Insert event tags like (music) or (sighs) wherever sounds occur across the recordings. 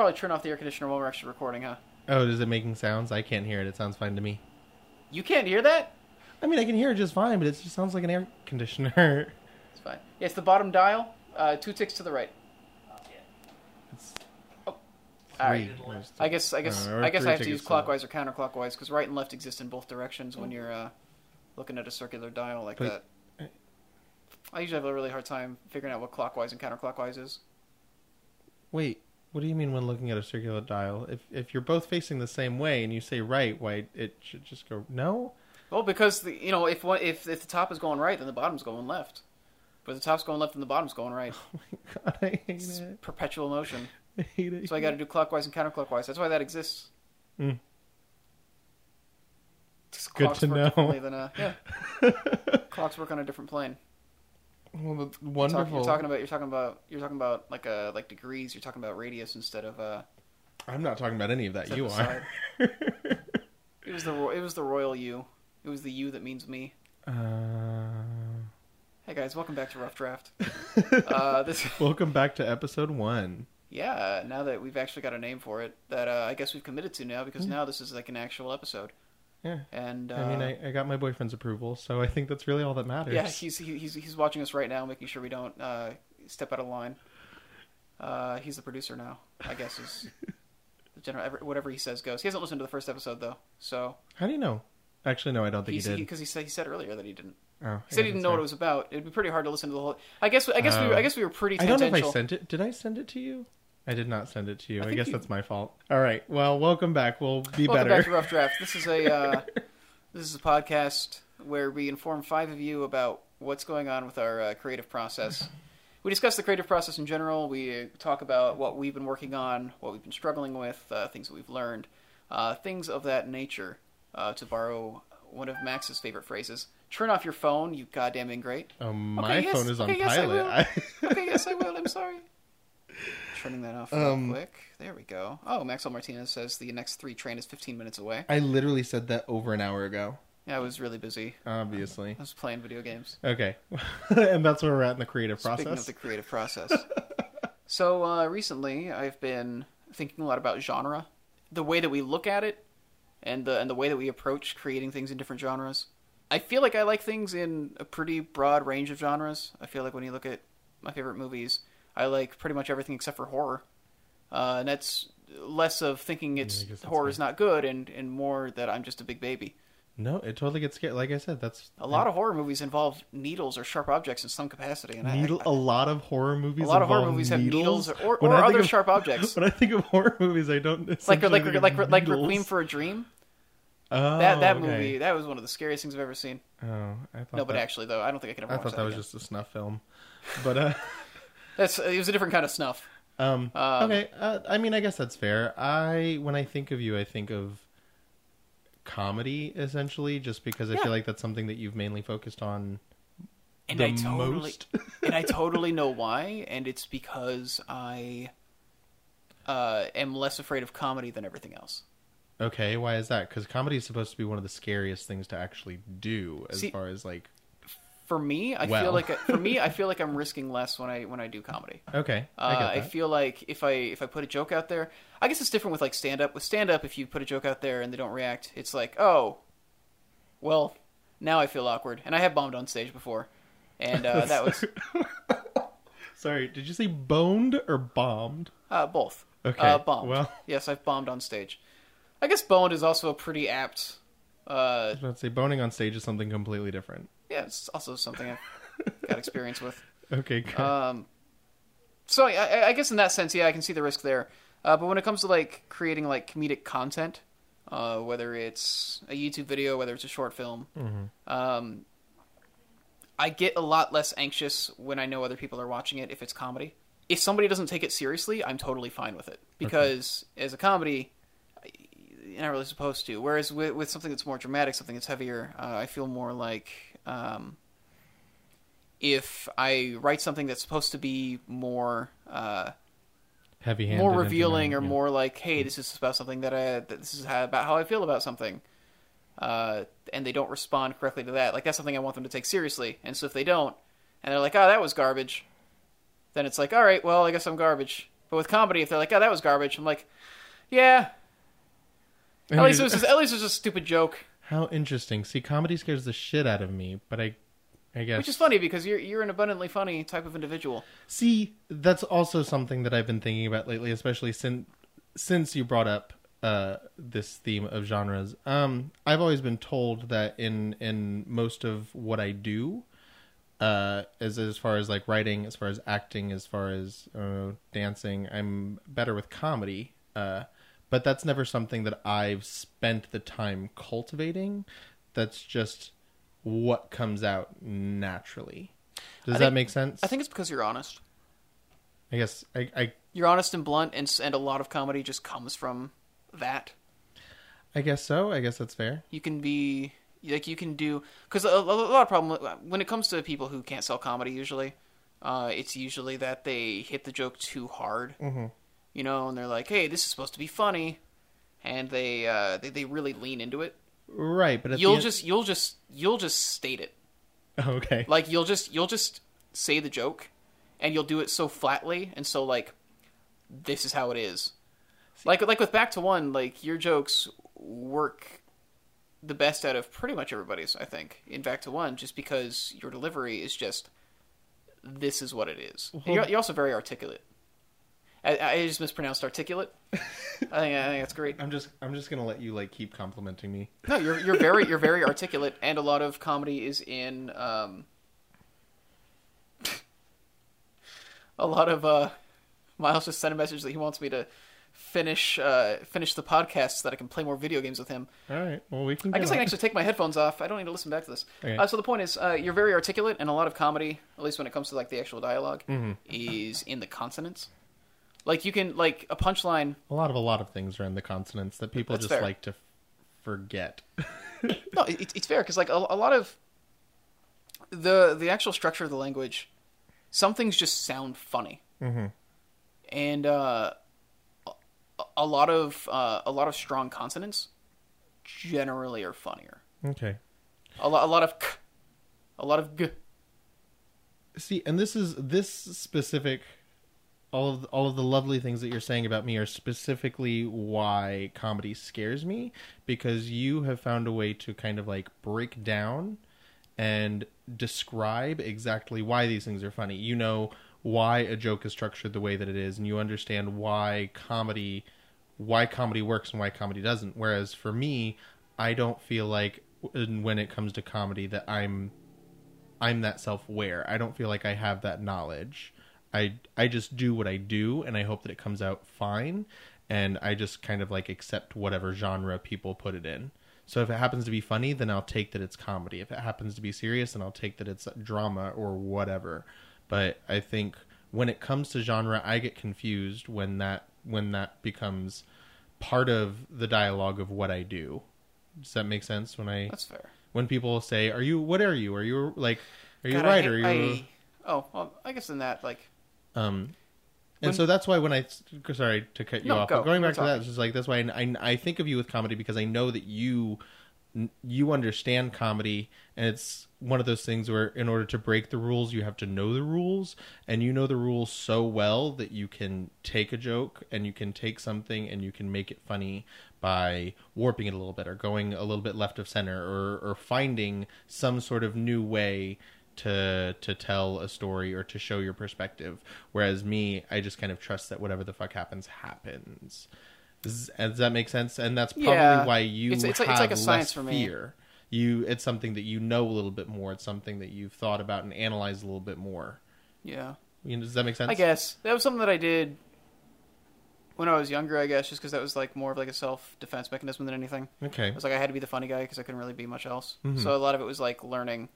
probably turn off the air conditioner while we're actually recording, huh? Oh, is it making sounds? I can't hear it. It sounds fine to me. You can't hear that? I mean, I can hear it just fine, but it just sounds like an air conditioner. (laughs) It's fine. Yeah, it's the bottom dial. Uh, two ticks to the right. It's Oh. All right. three. Where's the- I guess I guess Uh, or I guess I have to use clockwise or counterclockwise because right and left exist in both directions when you're uh, looking at a circular dial like But- that. I usually have a really hard time figuring out what clockwise and counterclockwise is. Wait, what do you mean when looking at a circular dial? If if you're both facing the same way and you say right, why it should just go no? Well, because the, you know if one if if the top is going right, then the bottom's going left. But the top's going left, and the bottom's going right. (laughs) Oh my god, I hate It's it. perpetual motion. (laughs) I hate it. So I got to do clockwise and counterclockwise. That's why that exists. Mm. Good to work know. Than, uh, yeah, (laughs) clocks work on a different plane. Well, that's You're, talk- wonderful. you're talking about you're talking about you're talking about like uh like degrees. You're talking about radius instead of uh. I'm not talking about any of that. You are. (laughs) It was the ro- it was the royal you. It was the you that means me. uh... Hey guys, welcome back to Rough Draft. (laughs) Uh, this (laughs) Welcome back to episode one. yeah. Now that we've actually got a name for it, that uh, I guess we've committed to now because now this is like an actual episode. Yeah. And uh, I mean, I, I got my boyfriend's approval, so I think that's really all that matters. Yeah, he's he, he's he's watching us right now, making sure we don't uh, step out of line. Uh, he's the producer now, I guess. Is (laughs) the general ever- whatever he says goes. He hasn't listened to the first episode though, so How do you know? Actually, no, I don't think he's he did. because he, said he said earlier that he didn't. oh, He said he didn't know what it was about. It'd be pretty hard to listen to the whole. I guess I guess we. I guess we were pretty I don't know if I sent it. Did I send it to you? I did not send it to you. I I, guess you- that's my fault. All right. Well, welcome back. We'll be Welcome better. back to Rough Draft. This is a uh, (laughs) this is a podcast where we inform five of you about what's going on with our uh, creative process. We discuss the creative process in general. We talk about what we've been working on, what we've been struggling with, uh, things that we've learned, uh, things of that nature. Uh, to borrow one of Max's favorite phrases, "Turn off your phone, you goddamn ingrate." Oh, my yes. phone is on Okay, yes, I pilot. I- (laughs) Okay, yes, I will. I'm sorry. Turning that off real Um, quick. There we go. Oh, Maxwell Martinez says the next three train is 15 minutes away. I literally said that over an hour ago. Yeah, I was really busy. Obviously. I was playing video games. Okay. (laughs) and that's where we're at in the creative Speaking process. Speaking of the creative process. (laughs) so uh, recently, I've been thinking a lot about genre, the way that we look at it, and the and the way that we approach creating things in different genres. I feel like I like things in a pretty broad range of genres. I feel like when you look at my favorite movies, I like pretty much everything except for horror, uh, and that's less of thinking it's I that's horror is not good, and and more that I'm just a big baby. No, it totally gets scared. Like I said, that's A lot of horror movies involve needles or sharp objects in some capacity, and I- needle. I, a lot of horror movies. a lot of horror movies have needles or, When or other of- sharp (laughs) objects. When I think of horror movies, I don't like like think of like like needles. Requiem for a Dream. oh, That that okay. movie that was one of the scariest things I've ever seen. Oh, I thought No, but that, actually though, I don't think I could ever I thought that was again. just a snuff film. But uh, (laughs) That's it was a different kind of snuff. um, Um, okay. Uh, I mean, I guess that's fair. I when I think of you, I think of comedy essentially, just because I Yeah. feel like that's something that you've mainly focused on And the I totally most. (laughs) and I totally know why, and it's because I uh, am less afraid of comedy than everything else. okay, why is that? Because comedy is supposed to be one of the scariest things to actually do, as See- far as like. For me, I Well. feel like for me, I (laughs) feel like I'm risking less when I when I do comedy. Okay, Uh, I I, get that. feel like if I if I put a joke out there, I guess it's different with like stand up. With stand up, if you put a joke out there and they don't react, it's like, oh, well, now I feel awkward. And I have bombed on stage before, and uh, that was (laughs) Sorry, did you say boned or bombed? uh, both. Okay, uh, bombed. well- yes, I've bombed on stage. I guess boned is also a pretty apt. Uh, I was about to say boning on stage is something completely different. Yeah, it's also something I've got (laughs) experience with. Okay, good. Um, so I, I- guess in that sense, yeah, I can see the risk there. Uh, but when it comes to like creating like comedic content, uh, whether it's a YouTube video, whether it's a short film, um, I get a lot less anxious when I know other people are watching it if it's comedy. If somebody doesn't take it seriously, I'm totally fine with it because as a comedy, you're not really supposed to. Whereas with, with something that's more dramatic, something that's heavier, uh, I feel more like um, if I write something that's supposed to be more uh, Heavy-handed, more revealing or yeah. more like, hey, this is about something that I that this is how, about how I feel about something, uh, and they don't respond correctly to that. Like that's something I want them to take seriously. And so if they don't, and they're like, oh, that was garbage, then it's like, all right, well, I guess I'm garbage. But with comedy, if they're like, "Oh, that was garbage," I'm like, "Yeah, at least it was just, at least it was a stupid joke." How interesting. See, comedy scares the shit out of me, but I, I guess Which is funny because you're you're an abundantly funny type of individual. See, that's also something that I've been thinking about lately, especially since since you brought up uh, this theme of genres. Um, I've always been told that in in most of what I do, uh, as as far as like writing, as far as acting, as far as uh, dancing, I'm better with comedy. Uh, but that's never something that I've spent the time cultivating. That's just what comes out naturally. Does I that think- make sense? I think it's because you're honest. I guess I, I You're honest and blunt, and and a lot of comedy just comes from that. I guess so. I guess that's fair. You can be like you can do because a, a lot of problem when it comes to people who can't sell comedy. Usually, uh, it's usually that they hit the joke too hard. Mm-hmm. You know, and they're like, "Hey, this is supposed to be funny," and they uh, they they really lean into it. Right, but at You'll the end- just you'll just you'll just state it. (laughs) okay. Like you'll just you'll just say the joke, and you'll do it so flatly and so like, this is how it is. Like like with back to one, like your jokes work the best out of pretty much everybody's. I think in back to one, just because your delivery is just this is what it is. And you're, you're also very articulate. I, I just mispronounced articulate. I think I think that's great. I'm just I'm just gonna let you like keep complimenting me. No, you're you're very you're very articulate, and a lot of comedy is in um, (laughs) a lot of uh, Miles just sent a message that he wants me to finish uh, finish the podcast so that I can play more video games with him. All right. Well, we can. I guess I can actually take my headphones off. I don't need to listen back to this. Okay. Uh, so the point is, uh, you're very articulate, and a lot of comedy, at least when it comes to like the actual dialog Mm-hmm. is in the consonants. Like you can like a punchline. A lot of a lot of things are in the consonants that people That's just fair. like to forget. (laughs) No, it, it's fair because like a, a lot of the the actual structure of the language, some things just sound funny, mm-hmm. and uh, a, a lot of uh, a lot of strong consonants generally are funnier. Okay. A lot, a lot of k, a lot of g. See, and this is this specific. All of all of the lovely things that you're saying about me are specifically why comedy scares me because you have found a way to kind of like break down and describe exactly why these things are funny. You know why a joke is structured the way that it is, and you understand why comedy why comedy works and why comedy doesn't. Whereas for me, I don't feel like when it comes to comedy that I'm I'm that self-aware. I don't feel like I have that knowledge. I I just do what I do and I hope that it comes out fine and I just kind of like accept whatever genre people put it in. So if it happens to be funny, then I'll take that it's comedy. If it happens to be serious, then I'll take that it's drama or whatever. But I think when it comes to genre, I get confused when that when that becomes part of the dialogue of what I do. Does that make sense? When I That's fair. when people say, "Are you? What are you? Are you like? Are you God, a I writer? you?" I- oh, well, I guess in that like Um, and When- so that's why when I sorry to cut you No, off, go. but going back to that, talking. it's just like that's why I, I I think of you with comedy because I know that you you understand comedy and it's one of those things where in order to break the rules you have to know the rules and you know the rules so well that you can take a joke and you can take something and you can make it funny by warping it a little bit or going a little bit left of center or or finding some sort of new way to to tell a story or to show your perspective whereas me I just kind of trust that whatever the fuck happens happens does, does that make sense and that's probably Yeah. why you It's- it's have like- it's like a less science for me. fear you it's something that you know a little bit more it's something that you've thought about and analyzed a little bit more yeah. you know, does that make sense I guess that was something that I did when I was younger. I guess just because that was like more of like a self defense mechanism than anything. okay It was like I had to be the funny guy because I couldn't really be much else. Mhm. So a lot of it was like learning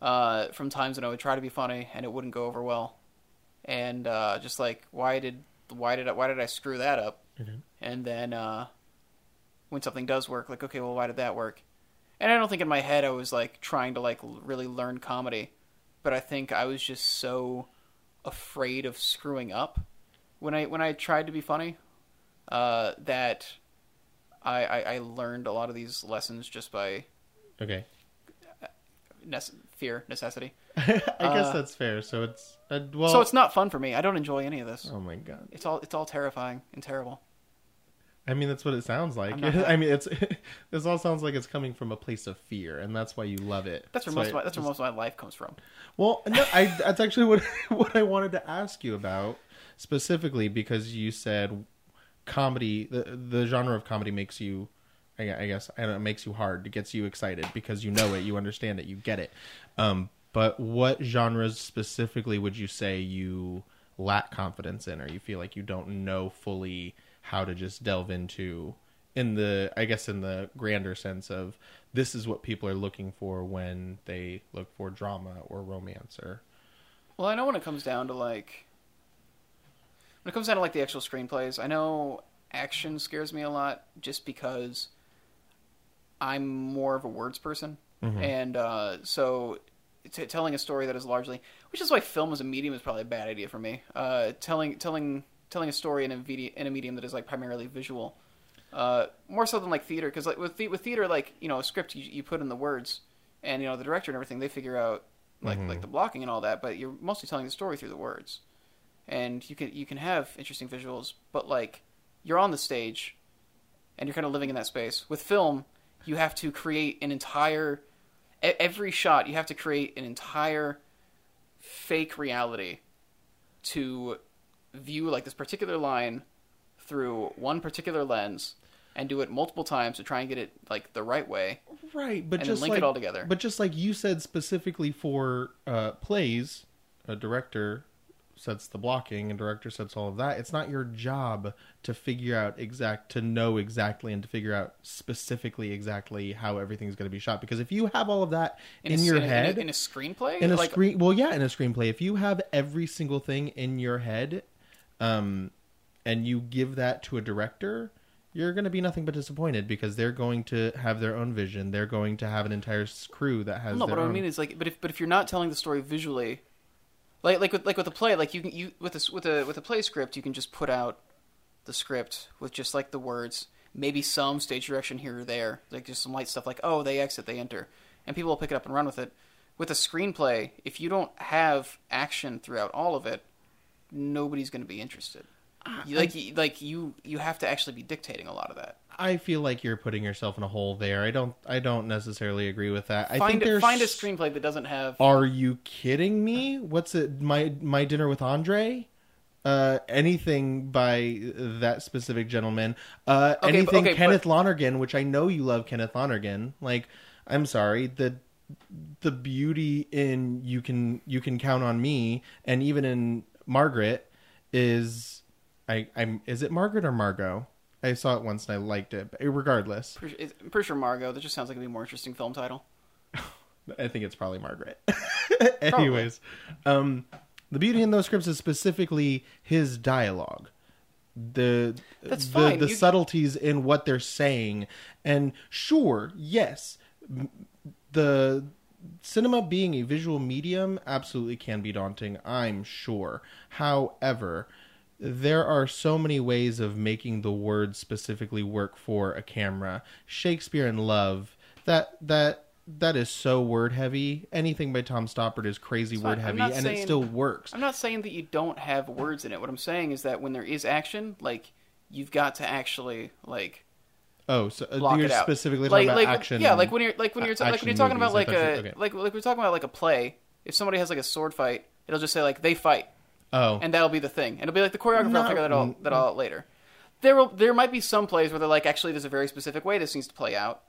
uh, from times when I would try to be funny and it wouldn't go over well, and uh, just like why did why did I, why did I screw that up? Okay. And then uh, when something does work, like okay, well why did that work? And I don't think in my head I was like trying to like really learn comedy, but I think I was just so afraid of screwing up when I when I tried to be funny uh, that I, I I learned a lot of these lessons just by okay nece- fear, necessity. (laughs) I guess Uh, that's fair. So it's uh, well. so it's not fun for me. I don't enjoy any of this. oh my god. It's all it's all terrifying and terrible. I mean, that's what it sounds like. (laughs) I mean, it's (laughs) this all sounds like it's coming from a place of fear, and that's why you love it. That's where So most of my, that's where most of my life comes from. Well, no, I that's actually what what I wanted to ask you about specifically because you said comedy, the the genre of comedy makes you, I, guess, I it makes you hard. It gets you excited because you know it, you understand it, you get it. Um, but what genres specifically would you say you lack confidence in, or you feel like you don't know fully how to just delve into? In the, I guess, in the grander sense of this is what people are looking for when they look for drama or romance or Well, I know when it comes down to like when it comes down to like the actual screenplays, I know action scares me a lot just because I'm more of a words person, and uh, so t- telling a story that is largely, which is why film as a medium is probably a bad idea for me. Uh, telling telling telling a story in a video, in a medium that is like primarily visual, uh, more so than like theater, because like with the, with theater, like you know, a script you, you put in the words, and you know the director and everything, they figure out like like the blocking and all that, but you're mostly telling the story through the words, and you can you can have interesting visuals, but like you're on the stage, and you're kind of living in that space. With film, you have to create an entire every shot. You have to create an entire fake reality to view like this particular line through one particular lens and do it multiple times to try and get it like the right way right but just link like it all together. but just like you said specifically for uh plays a director sets the blocking and director sets all of that. It's not your job to figure out exact to know exactly and to figure out specifically exactly how everything's going to be shot. Because if you have all of that in, a, your in head in a, in a screenplay, in a like, screen well yeah in a screenplay. If you have every single thing in your head um and you give that to a director you're going to be nothing but disappointed because they're going to have their own vision. They're going to have an entire crew that has no, their what own I mean is like, but if but if you're not telling the story visually, like like with like with a play, like you can you with a with a with a play script, you can just put out the script with just like the words, maybe some stage direction here or there, like just some light stuff, like oh they exit, they enter, and people will pick it up and run with it. With a screenplay, if you don't have action throughout all of it, nobody's going to be interested. Uh, you, like you, like you you have to actually be dictating a lot of that. I feel like you're putting yourself in a hole there i don't i don't necessarily agree with that i Find think there's find a screenplay that doesn't have Are you kidding me? What's it? My my dinner with Andre. Uh, anything by that specific gentleman. Uh, Okay, but- anything okay, but- Kenneth Lonergan, which I know you love Kenneth Lonergan. Like, I'm sorry, the the beauty in you can you can count on me, and even in Margaret is I I'm is it Margaret or Margot? I saw it once and I liked it. But regardless, I'm pretty sure Margot. That just sounds like it'd be a more interesting film title. (laughs) I think it's probably Margaret. (laughs) Anyways, um, the beauty in those scripts is specifically his dialogue, the That's the, fine. the You- subtleties in what they're saying, and sure, yes, the cinema being a visual medium absolutely can be daunting. I'm sure. However. There are so many ways of making the words specifically work for a camera. Shakespeare in Love, that that that is so word heavy. Anything by Tom Stoppard is crazy word heavy, and it still works. I'm not saying that you don't have words in it. What I'm saying is that when there is action, like you've got to actually like Oh, so uh, block you're it out. specifically like, talking about like, action. Yeah, like when you're like when you're ta- like when you're talking about like a okay. like like we're talking about like a play. If somebody has like a sword fight, it'll just say like they fight, oh, and that'll be the thing. And it'll be like the choreographer will figure that all that all out later. There will there might be some plays where they're like actually there's a very specific way this needs to play out.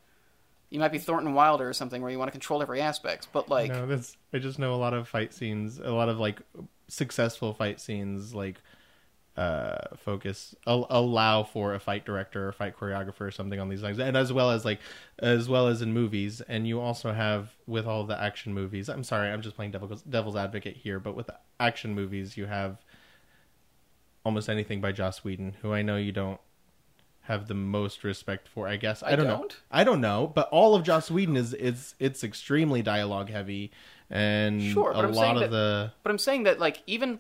You might be Thornton Wilder or something where you want to control every aspect, but like no, this I just know a lot of fight scenes, a lot of like successful fight scenes, like uh focus al- allow for a fight director or fight choreographer or something on these lines and as well as like as well as in movies and you also have with all the action movies i'm sorry i'm just playing devil's, devil's advocate here but with action movies you have almost anything by joss whedon who i know you don't have the most respect for i guess i, I don't, know don't? i don't know but all of joss whedon is it's it's extremely dialogue heavy and Sure, a lot of that- the But I'm saying that like even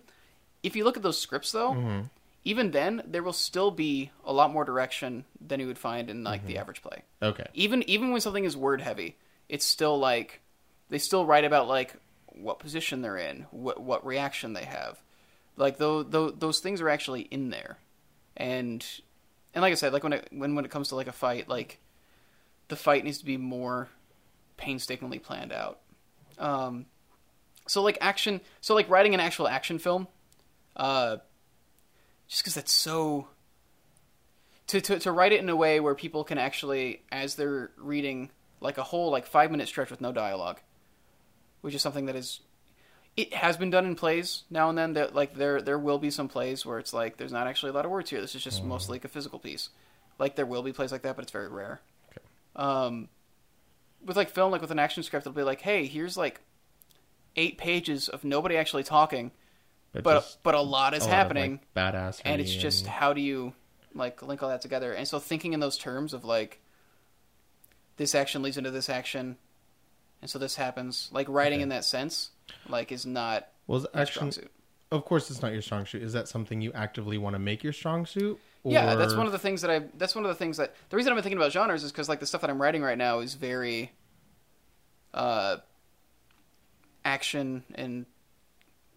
if you look at those scripts though, Mm-hmm. even then there will still be a lot more direction than you would find in like Mm-hmm. the average play. okay Even even when something is word heavy, it's still like they still write about like what position they're in, what what reaction they have. Like those those things are actually in there, and and like I said, like when it when when it comes to like a fight, like the fight needs to be more painstakingly planned out. Um, so like action, so like writing an actual action film, uh, just because that's so to, to to write it in a way where people can actually, as they're reading like a whole like five minute stretch with no dialogue, which is something that is it has been done in plays now and then that like there there will be some plays where it's like there's not actually a lot of words here this is just Mm. mostly like a physical piece like there will be plays like that but it's very rare Okay. um with like film like with an action script it'll be like hey here's like eight pages of nobody actually talking but just but a lot is a lot of, happening like, badassery and it's just and- how do you like link all that together and so thinking in those terms of like this action leads into this action and so this happens like writing Okay. in that sense like is not well, action. suit Of course, it's not your strong suit. Is that something you actively want to make your strong suit? yeah that's one of the things that i that's one of the things that the reason i've been thinking about genres is because like the stuff that i'm writing right now is very uh action and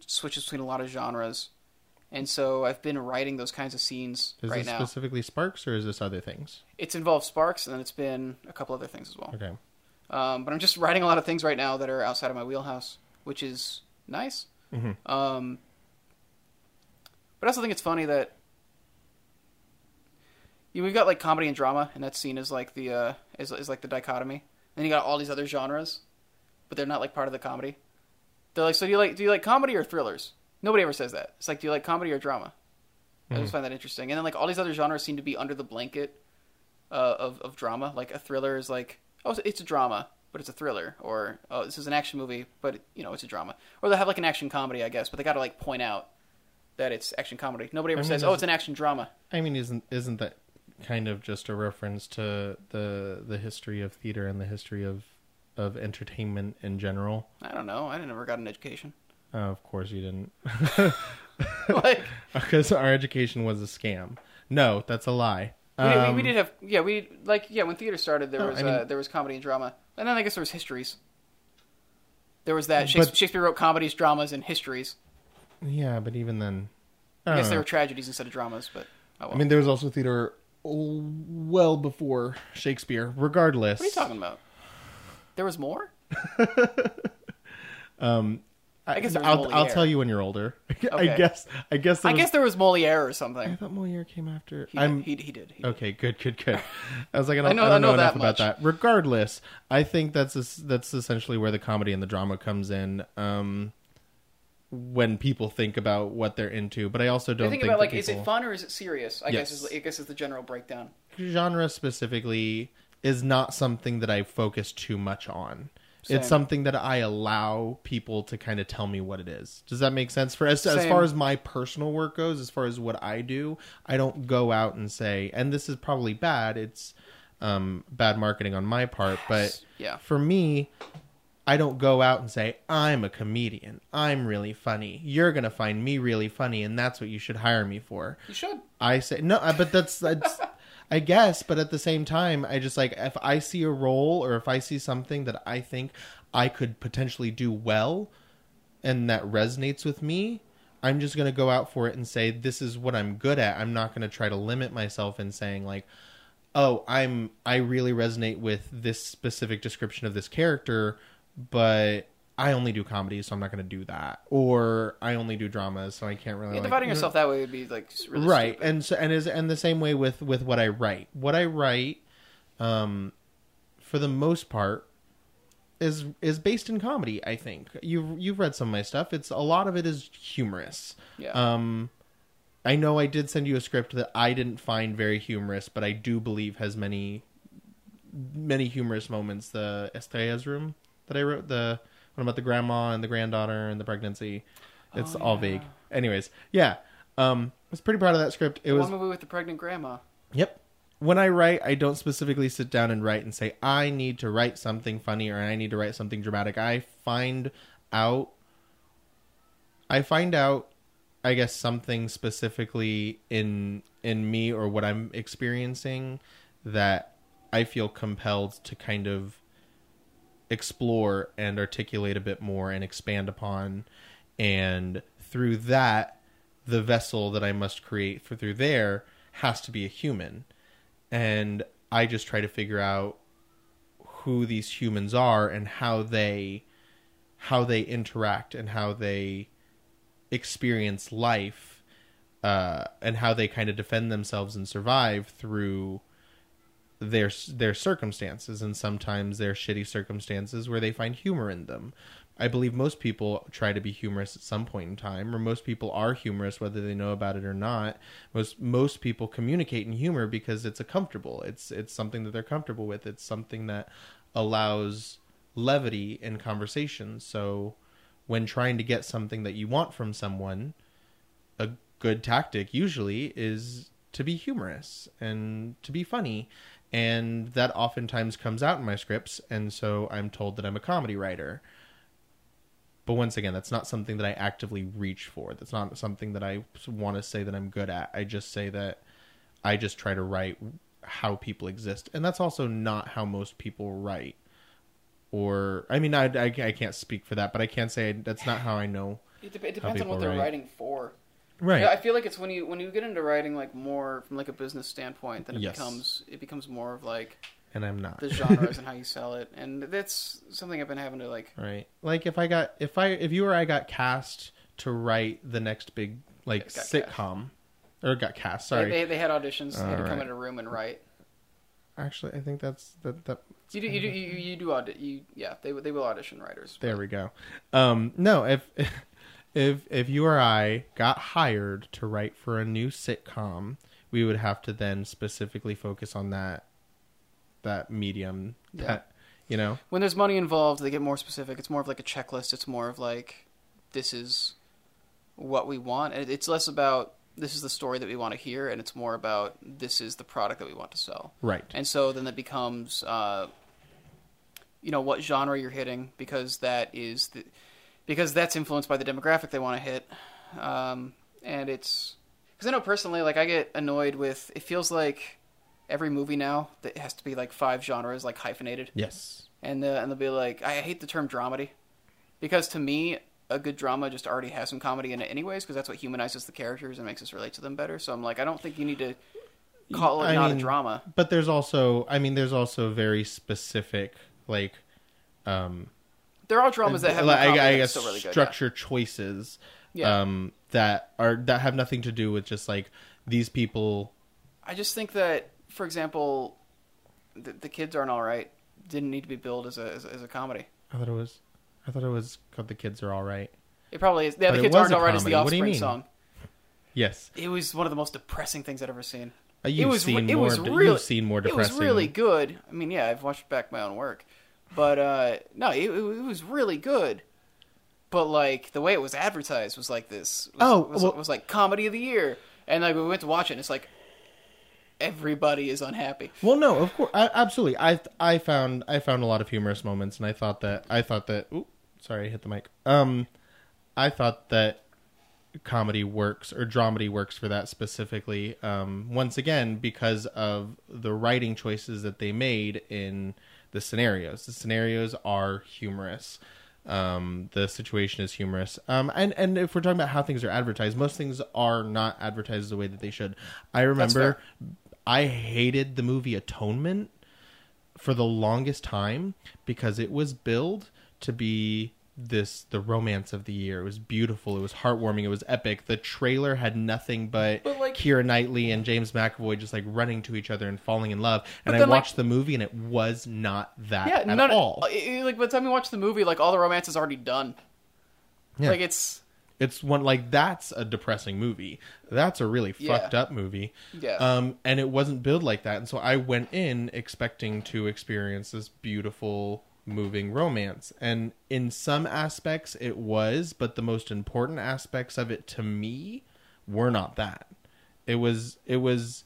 switches between a lot of genres and so i've been writing those kinds of scenes Is right this now specifically Sparks or is this other things? it's involved sparks and then it's been a couple other things as well Okay. Um, but I'm just writing a lot of things right now that are outside of my wheelhouse, which is nice. Mhm. Um, but I also think it's funny that you know, we've got like comedy and drama, and that's seen as like the uh, is, is like the dichotomy. Then you got all these other genres, but they're not like part of the comedy. They're like, so do you like do you like comedy or thrillers? Nobody ever says that. It's like, do you like comedy or drama? I just find that interesting. And then like all these other genres seem to be under the blanket uh, of of drama. Like a thriller is like, oh, it's a drama, but it's a thriller, or oh, this is an action movie, but you know, it's a drama. Or they have like an action comedy, I guess, but they got to like point out that it's action comedy. Nobody ever I mean, says, oh, it's an action drama. I mean, isn't isn't that kind of just a reference to the the history of theater and the history of of entertainment in general? I don't know. I never got an education. Uh, of course, you didn't, (laughs) (laughs) like because our education was a scam. No, that's a lie. we, did, we, we Um, did have, yeah, we like yeah. When theater started, there No, was I mean- uh, there was comedy and drama, and then I guess there was histories. There was that But- Shakespeare, Shakespeare wrote comedies, dramas, and histories. Yeah, but even then, I, I guess know. were tragedies instead of dramas, but oh well. I mean, there was also theater well before Shakespeare. Regardless, what are you talking about? There was more. (laughs) I guess I'll, I'll tell you when you're older. (laughs) I guess. I guess. There I was, guess there was Moliere or something. I thought Moliere came after. He, I'm he, he did. He did. okay. Good. Good. Good. (laughs) I was like, I don't, I know- I don't know, know enough about that. Regardless, I think that's es- that's essentially where the comedy and the drama comes in. Um, when people think about what they're into, but I also don't think think about like, is it fun or is it serious? I guess Yes. is I guess is the general breakdown. genre specifically is not something that I focus too much on. Same. It's something that I allow people to kind of tell me what it is. Does that make sense? For as as far as my personal work goes, as far as what I do, I don't go out and say, and this is probably bad. It's um, bad marketing on my part, but Yeah. for me, I don't go out and say, I'm a comedian. I'm really funny. You're going to find me really funny, and that's what you should hire me for. You should. I say no, uh, but that's that's (laughs) I guess, but at the same time, I just like if I see a role or if I see something that I think I could potentially do well and that resonates with me, I'm just going to go out for it and say this is what I'm good at. I'm not going to try to limit myself in saying like oh, I'm I really resonate with this specific description of this character, but I only do comedy, so I'm not going to do that. Or I only do dramas, so I can't really Yeah, like, dividing you know- yourself that way would be like really right stupid. and so and is and the same way with with what i write what i write um for the most part is is based in comedy i think you've you've read some of my stuff it's a lot of it is humorous Yeah. um i know i did send you a script that i didn't find very humorous but i do believe has many many humorous moments the estrella's room that i wrote the one about the grandma and the granddaughter and the pregnancy it's Oh, all yeah. vague anyways yeah um i was pretty proud of that script it the was one movie with the pregnant grandma. Yep. When I write, I don't specifically sit down and write and say, I need to write something funny or I need to write something dramatic. I find out, I find out, I guess, something specifically in, in me or what I'm experiencing that I feel compelled to kind of explore and articulate a bit more and expand upon. And through that the vessel that I must create for through there has to be a human. And I just try to figure out who these humans are and how they how they interact and how they experience life uh, and how they kind of defend themselves and survive through their their circumstances and sometimes their shitty circumstances where they find humor in them. I believe most people try to be humorous at some point in time, or most people are humorous whether they know about it or not. Most most people communicate in humor because it's a comfortable. It's it's something that they're comfortable with. It's something that allows levity in conversation. So when trying to get something that you want from someone, a good tactic usually is to be humorous and to be funny. And that oftentimes comes out in my scripts, and so I'm told that I'm a comedy writer. But once again, that's not something that I actively reach for. That's not something that I want to say that I'm good at. I just say that I just try to write how people exist. And that's also not how most people write or I mean, I, I, I can't speak for that, but I can say that's not how I know. It, it depends on what they're write. writing for. Right. I feel like it's when you when you get into writing like more from like a business standpoint, then it Yes. becomes it becomes more of like and I'm not. the genres and how you sell it, and that's something I've been having to like. right. Like if I got if I if you or I got cast to write the next big like Got cast. sitcom or got cast. Sorry. they, they had auditions. They had to come in a room and write. Actually, I think that's that that You do you do you, you do audi- you yeah they they will audition writers. There we go. Um, no, if (laughs) if if you or I got hired to write for a new sitcom, we would have to then specifically focus on that that medium. Yeah. That you know, When there's money involved, they get more specific. It's more of like a checklist. It's more of like this is what we want. And It's less about this is the story that we want to hear, and it's more about this is the product that we want to sell. right? And so then it becomes, uh, you know, what genre you're hitting because that is the, because that's influenced by the demographic they want to hit, um, and it's because I know personally, like I get annoyed with it feels like every movie now that has to be like five genres like hyphenated, Yes. and uh, and they'll be like I hate the term dramedy because to me a good drama just already has some comedy in it anyways because that's what humanizes the characters and makes us relate to them better. So I'm like I don't think you need to call it I not mean, a drama. But there's also, I mean, there's also very specific like. Um, There are dramas that have like, I, I guess really good. yeah. structure choices Yeah. um, that are that have nothing to do with just like these people. I just think that, for example, the, the kids aren't all right. Didn't need to be billed as a as, a- as a comedy. I thought it was, I thought it was called the kids are all right. It probably is. Yeah, But the kids aren't all right. Is the comedy. What do you Offspring song. Yes. It was one of the most depressing things I'd ever seen. Uh, You've it was. seen it more. was really. you've seen more It was really good. I mean, yeah, I've watched back my own work, but uh, no, it, it was really good. But like the way it was advertised was like this. Was, Oh, was, well- was like comedy of the year, and like we went to watch it. and It's like everybody is unhappy. Well, no, of course, I, absolutely. I I found I found a lot of humorous moments, and I thought that I thought that. Ooh, sorry, I hit the mic. Um, I thought that comedy works or dramedy works for that specifically. Um, once again, because of the writing choices that they made in the scenarios. The scenarios are humorous. Um, the situation is humorous. Um, and and if we're talking about how things are advertised, most things are not advertised the way that they should. I remember I hated the movie Atonement for the longest time because it was billed to be this the romance of the year. It was beautiful. It was heartwarming. It was epic. The trailer had nothing but, But, like- Keira Knightley and James McAvoy just like running to each other and falling in love. And I then, like- watched the movie and it was not that Yeah, at none all. like by the time you watch the movie, like all the romance is already done. Yeah. Like it's It's one like that's a depressing movie. That's a really Yeah. fucked up movie. Yeah. Um, and it wasn't billed like that, and so I went in expecting to experience this beautiful, moving romance. And in some aspects, it was, but the most important aspects of it to me were not that. It was. It was.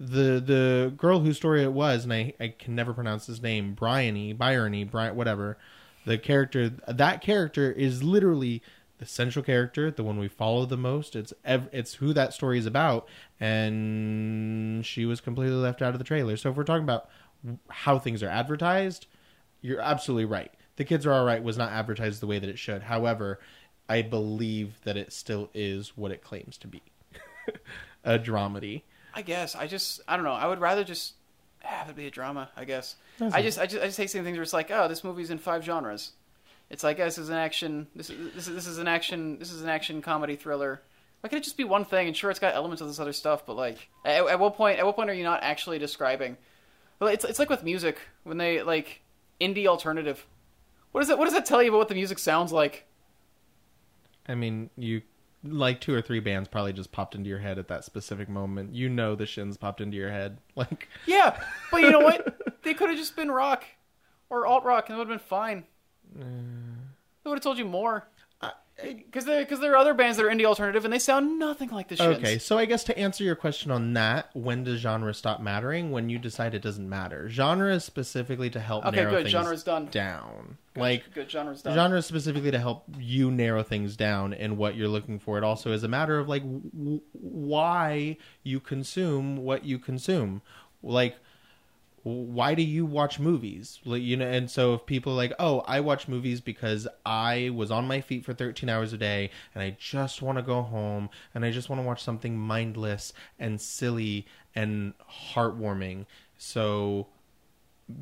The the girl whose story it was, and I, I can never pronounce his name, Bryony, Bryony, Bry, whatever. The character, that character is literally the central character, the one we follow the most. It's ev- it's who that story is about, and she was completely left out of the trailer. So if we're talking about how things are advertised, you're absolutely right. The Kids Are Alright was not advertised the way that it should. However, I believe that it still is what it claims to be. (laughs) a dramedy. I guess I just I don't know. I would rather just have it be a drama. I guess That's I just I just I just hate seeing things where it's like oh this movie's in five genres. It's like oh, this is an action. This is this is this is an action. This is an action comedy thriller. Why can't it just be one thing? And sure, it's got elements of this other stuff, but like at, at what point? At what point are you not actually describing? Well, it's it's like with music when they like indie alternative. What does that What does that tell you about what the music sounds like? I mean, you like two or three bands probably just popped into your head at that specific moment. You know the shins popped into your head. (laughs) Like Yeah, but you know what? (laughs) they could have just been rock or alt rock, and it would have been fine. They would have told you more. Because there, because there are other bands that are indie alternative, and they sound nothing like the Shins. Okay, so I guess to answer your question on that, when does genre stop mattering? When you decide it doesn't matter. Genre is specifically to help Okay, narrow good. things Genre's done. down. Good, Like good genre's done. genre is specifically to help you narrow things down and what you're looking for. It also is a matter of like w- why you consume what you consume. Like why do you watch movies? Like you know and so if people are like oh i watch movies because i was on my feet for 13 hours a day and i just want to go home and i just want to watch something mindless and silly and heartwarming. So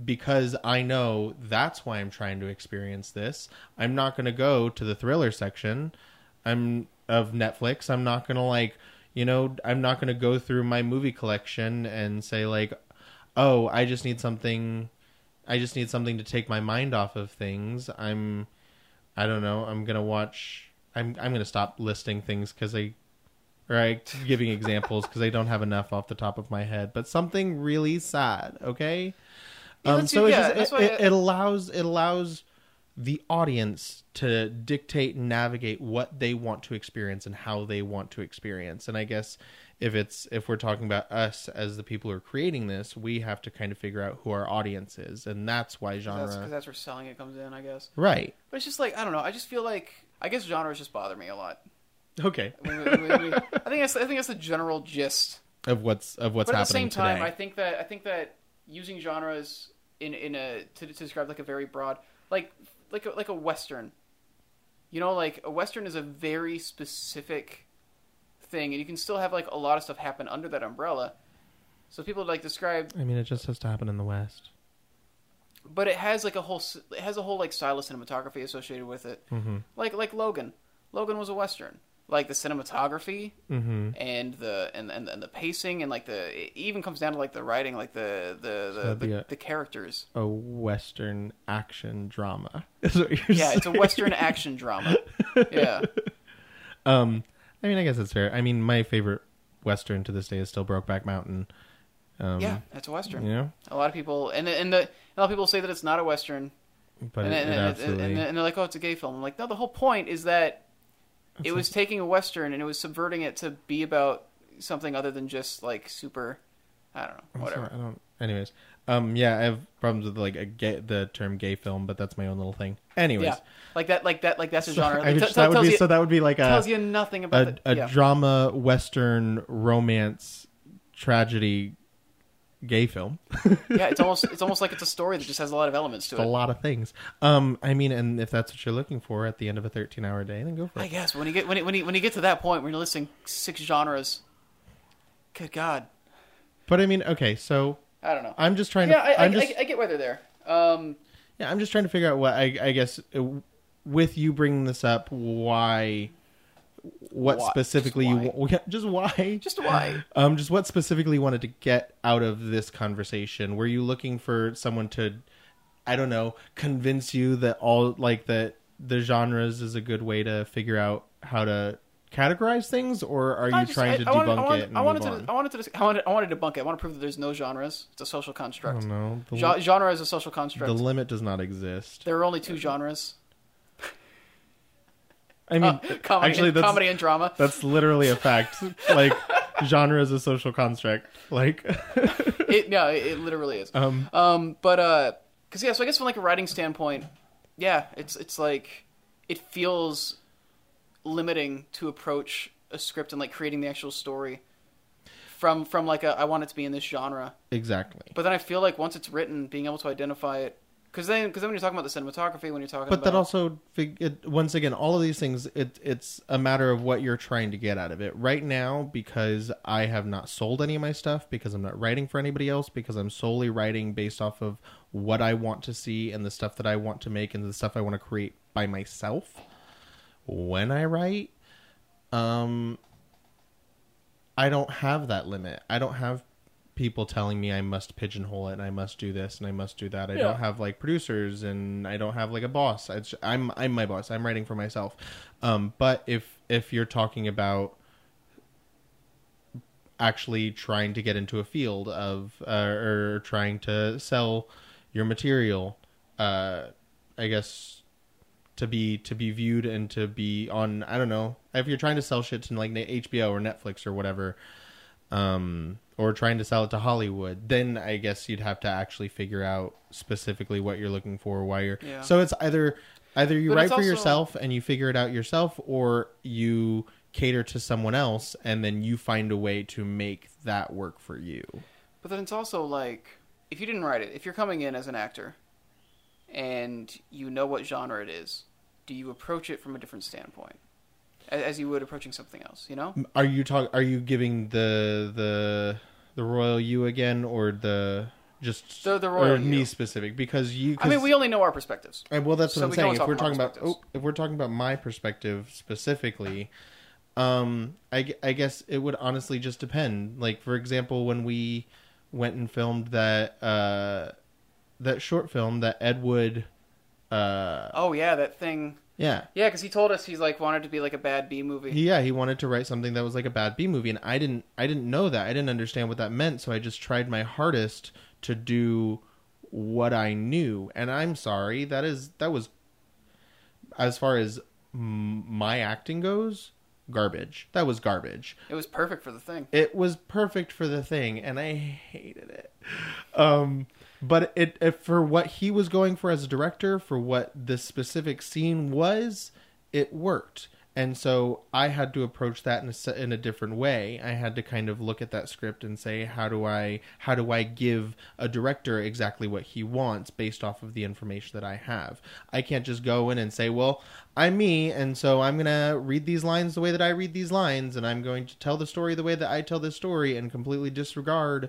because i know that's why i'm trying to experience this i'm not going to go to the thriller section. I'm of netflix. I'm not going to like you know i'm not going to go through my movie collection and say like oh i just need something i just need something to take my mind off of things i'm i don't know i'm gonna watch i'm i'm gonna stop listing things because i right, giving examples (laughs) because I don't have enough off the top of my head, but something really sad. Okay, um, so yeah, just it, it, it allows it allows the audience to dictate and navigate what they want to experience and how they want to experience. And I guess if it's if we're talking about us as the people who are creating this, we have to kind of figure out who our audience is, and that's why genre. That's because that's where selling it comes in, I guess. Right. But it's just like I don't know. I just feel like I guess genres just bother me a lot. Okay. When we- when we- I think that's I think that's the general gist. Of what's of what's but at the same time, today. I think that I think that using genres in in a to, to describe like a very broad like like a, like a western, you know, like a western is a very specific thing, and you can still have like a lot of stuff happen under that umbrella. So people like describe, I mean, it just has to happen in the West. but it has like a whole it has a whole like style of cinematography associated with it, Mm-hmm. like like Logan. Logan was a western. Like the cinematography Mm-hmm. and the and, and and the pacing and like the it even comes down to like the writing, like the the the, that'd the, a- the characters. A Western action drama. (laughs) Is what you're Yeah, it's a western action drama. (laughs) Yeah, Um, I mean, I guess it's fair. I mean, my favorite Western to this day is still Brokeback Mountain. Um, yeah, that's a western. You know, A lot of people and and the a lot of people say that it's not a western, but and, it, and, it absolutely. and, and they're like, oh, it's a gay film. I'm like, no, the whole point is that it It's was taking a western and it was subverting it to be about something other than just like super. I don't know, whatever. sorry, I don't. Anyways, um, yeah, I have problems with like a gay, the term gay film, but that's my own little thing. Anyways, Yeah, like that, like that, like that's a genre. It t- that would be you, so. That would be like a tells you nothing about a, the, a yeah. drama western romance tragedy gay film. yeah, it's (laughs) almost it's almost like it's a story that just has a lot of elements to It's a lot of things. Um, I mean, and if that's what you're looking for at the end of a 13 hour day, then go for it. I guess when you get when you, when you, when you get to that point when you're listing six genres, good God, But I mean, okay, so I don't know. I'm just trying yeah, to. I, I, just I, I get why they're there. Um, yeah, I'm just trying to figure out what I, I guess uh, with you bringing this up, why, what Why? specifically Just you (laughs) just why just why? Um, just what specifically you wanted to get out of this conversation? Were you looking for someone to, I don't know, convince you that all like that the genres is a good way to figure out how to categorize things, or are you just- trying I- to I wanted- debunk I wanted, it and I wanted move to. on? I wanted to. I wanted. I wanted to debunk it. I want to prove that there's no genres. It's a social construct. know. Gen- genre is a social construct. the limit does not exist. there are only two genres: (laughs) I mean, Uh, comedy, actually, and, that's comedy and drama. that's literally a fact. (laughs) like, genre is a social construct. Like, (laughs) It, no, it, it literally is. um, Um, but uh, because yeah, so I guess from like a writing standpoint, yeah, it's it's like it feels limiting to approach a script and like creating the actual story from from like a I want it to be in this genre. exactly. But then I feel like once it's written, being able to identify it Because then, because then when you're talking about the cinematography, when you're talking about but about that also fig- it, once again all of these things it, it's a matter of what you're trying to get out of it right now because i have not sold any of my stuff because i'm not writing for anybody else because i'm solely writing based off of what i want to see and the stuff that i want to make and the stuff i want to create by myself when i write um i don't have that limit i don't have people telling me I must pigeonhole it and I must do this and I must do that. I Yeah. don't have like producers and I don't have like a boss. It's, I'm I'm my boss. I'm writing for myself. Um, but if if you're talking about actually trying to get into a field of uh, or trying to sell your material, uh, I guess to be to be viewed and to be on I don't know if you're trying to sell shit to like HBO or Netflix or whatever um, or trying to sell it to Hollywood, then I guess you'd have to actually figure out specifically what you're looking for, why you're. Yeah. So it's either either you But write for also- yourself and you figure it out yourself, or you cater to someone else and then you find a way to make that work for you. But then it's also like, if you didn't write it, if you're coming in as an actor, and you know what genre it is, do you approach it from a different standpoint, as, you would approaching something else? You know? Are you talk? Are you giving the the the royal you again, or the just The- the royal or me specific? Because you. I mean, we only know our perspectives. Uh, well, that's what So I'm we can only saying. If we're talking about oh, if we're talking about my perspective specifically, um, I, I guess it would honestly just depend. Like for example, when we went and filmed that uh, that short film that Ed Wood, uh, Oh yeah, that thing. yeah, Yeah, because he told us he's like wanted to be like a bad B movie. yeah, he wanted to write something that was like a bad B movie, and I didn't I didn't know that. I didn't understand what that meant, so I just tried my hardest to do what I knew. And I'm sorry, that is that was as far as m- my acting goes, garbage. That was garbage. It was perfect for the thing. It was perfect for the thing, and I hated it. Um, but it, it for what he was going for as a director, for what this specific scene was, it worked. And so I had to approach that in a, in a different way. I had to kind of look at that script and say, how do I how do I give a director exactly what he wants based off of the information that I have? I can't just go in and say, well, I'm me, and so I'm gonna read these lines the way that I read these lines, and I'm going to tell the story the way that I tell this story, and completely disregard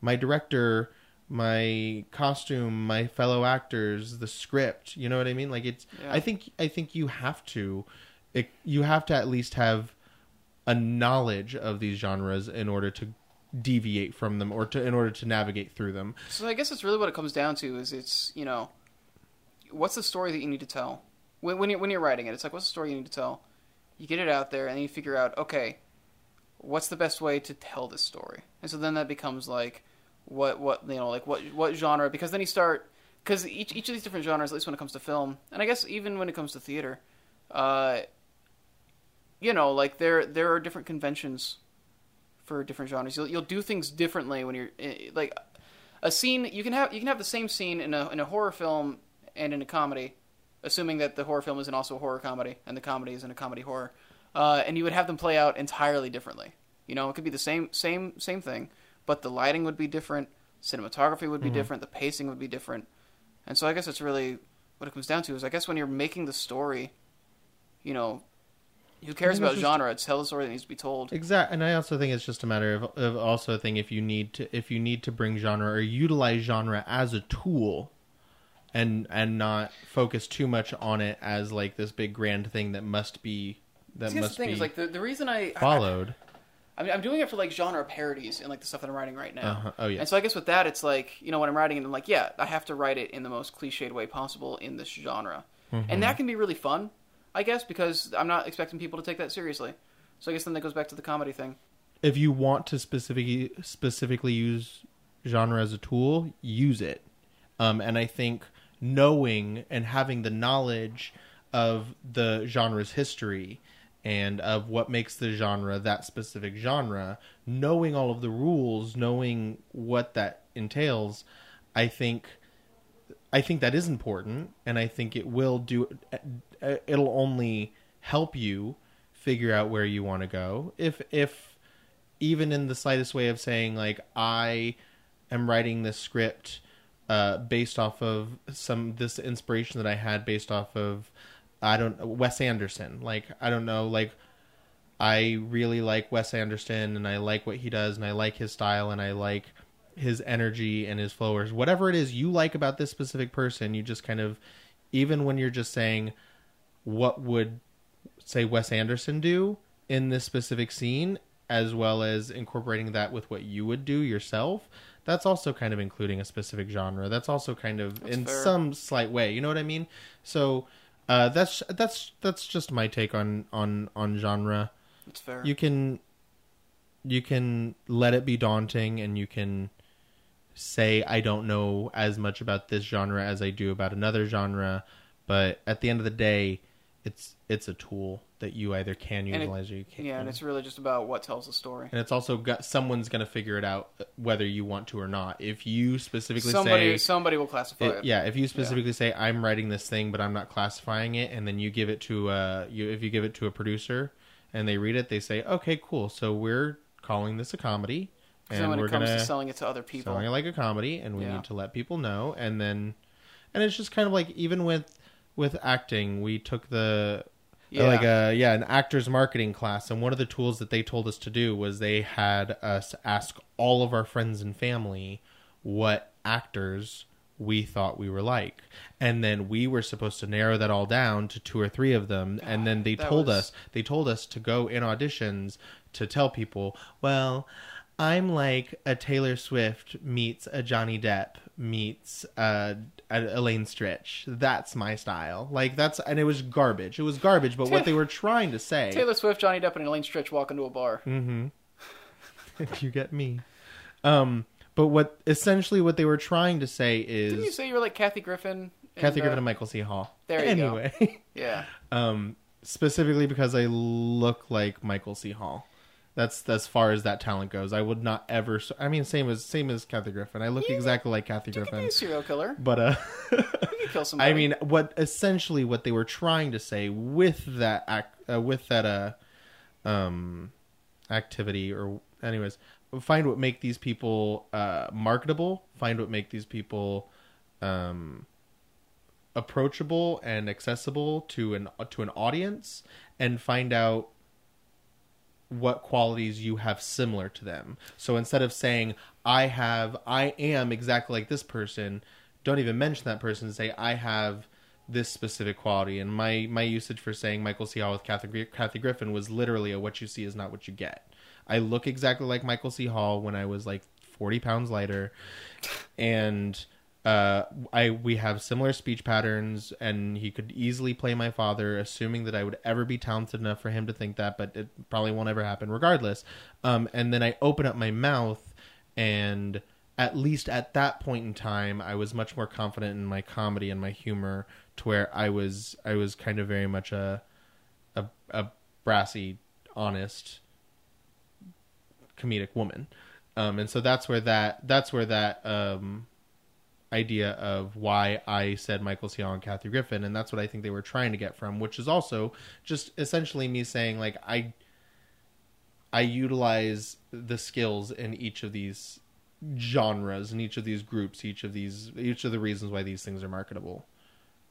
my director, my costume, my fellow actors, the script. You know what I mean? Like it's. Yeah. I think I think you have to, it, you have to at least have a knowledge of these genres in order to deviate from them or to in order to navigate through them. So I guess it's really what it comes down to is it's you know, what's the story that you need to tell when when you're when you're writing it? It's like what's the story you need to tell? You get it out there and then you figure out okay, what's the best way to tell this story? And so then that becomes like what what you know like what what genre because then you start because each each of these different genres at least when it comes to film and I guess even when it comes to theater, uh, you know like there there are different conventions for different genres. You'll you'll do things differently when you're eh, like a scene. You can have you can have the same scene in a in a horror film and in a comedy, assuming that the horror film isn't also a horror comedy and the comedy isn't a comedy horror, uh, and you would have them play out entirely differently. You know, it could be the same same same thing, but the lighting would be different, cinematography would be mm-hmm. different, the pacing would be different, and so I guess it's really what it comes down to is I guess when you're making the story, you know. Who cares about it's just- genre? Tell the story that needs to be told. Exactly, and I also think it's just a matter of, of also a thing if you need to if you need to bring genre or utilize genre as a tool, and and not focus too much on it as like this big grand thing that must be that See, must the thing be is like the, the reason I I- followed. I mean, I'm doing it for like genre parodies and like the stuff that I'm writing right now. Uh-huh. Oh yeah, And so I guess with that, it's like you know when I'm writing it, I'm like, yeah, I have to write it in the most cliched way possible in this genre, Mm-hmm. and that can be really fun, I guess, because I'm not expecting people to take that seriously. So I guess then that goes back to the comedy thing. if you want to specifically specifically use genre as a tool, use it. Um, and I think knowing and having the knowledge of the genre's history and of what makes the genre that specific genre, knowing all of the rules, knowing what that entails, I think I think that is important, and I think it will do. It'll only help you figure out where you want to go. If if even in the slightest way of saying like I am writing this script uh, based off of some this inspiration that I had based off of I don't Wes Anderson. Like I don't know, like I really like Wes Anderson and I like what he does and I like his style and I like his energy and his flowers. Whatever it is you like about this specific person, you just kind of even when you're just saying what would say Wes Anderson do in this specific scene as well as incorporating that with what you would do yourself that's also kind of including a specific genre that's also kind of That's in fair. some slight way you know what i mean so uh, that's that's that's just my take on on on genre It's fair. you can you can let it be daunting and you can say i don't know as much about this genre as i do about another genre but at the end of the day it's it's a tool that you either can And it- utilize or you can't yeah, and it's really just about what tells the story. and it's also got someone's going to figure it out whether you want to or not if you specifically Somebody, say somebody will classify it- it. yeah, if you specifically say I'm writing this thing, but I'm not classifying it, and then you give it to uh, you if you give it to a producer and they read it, they say, okay, cool. So we're calling this a comedy. and then when it comes to selling it to other people, selling it like a comedy, and we Yeah. need to let people know, and then and it's just kind of like even with with acting, we took the yeah, like a yeah an actors marketing class and one of the tools that they told us to do was they had us ask all of our friends and family what actors we thought we were like. And then we were supposed to narrow that all down to two or three of them and then they (sighs) told was- us they told us to go in auditions to tell people well i'm like a taylor swift meets a johnny depp meets uh, elaine stritch that's my style like that's and it was garbage it was garbage but what they were trying to say Taylor Swift, Johnny Depp, and Elaine Stritch walk into a bar. Mm-hmm. If (laughs) you get me. Um, but what essentially what they were trying to say is. Didn't you say you were like Kathy Griffin? Kathy Griffin and Michael C. Hall. There you go. anyway, (laughs) Yeah, um, specifically because I look like Michael C. Hall. That's as far as that talent goes. I would not ever. I mean, same as same as Kathy Griffin. I look You- exactly like Kathy you could be Griffin. a serial killer. But uh, You could kill (laughs) somebody. I mean, what essentially what they were trying to say with that act, uh, with that uh, um, activity, or anyways, find what make these people uh, marketable. Find what make these people um, approachable and accessible to an to an audience, and find out what qualities you have similar to them. So instead of saying I have I am exactly like this person, don't even mention that person. Say I have this specific quality. And my my usage for saying Michael C. Hall with Kathy, Kathy Griffin was literally a what you see is not what you get. I look exactly like Michael C. Hall when I was like forty pounds lighter, and uh, I we have similar speech patterns, and he could easily play my father, assuming that I would ever be talented enough for him to think that, but it probably won't ever happen, regardless. Um, and then I open up my mouth, and at least at that point in time, I was much more confident in my comedy and my humor, to where I was I was kind of very much a a, a brassy, honest comedic woman. Um, and so that's where that that's where that um, idea of why I said Michael C. Hall and Kathy Griffin, and that's what I think they were trying to get from, which is also just essentially me saying like I I utilize the skills in each of these genres in each of these groups, each of these each of the reasons why these things are marketable.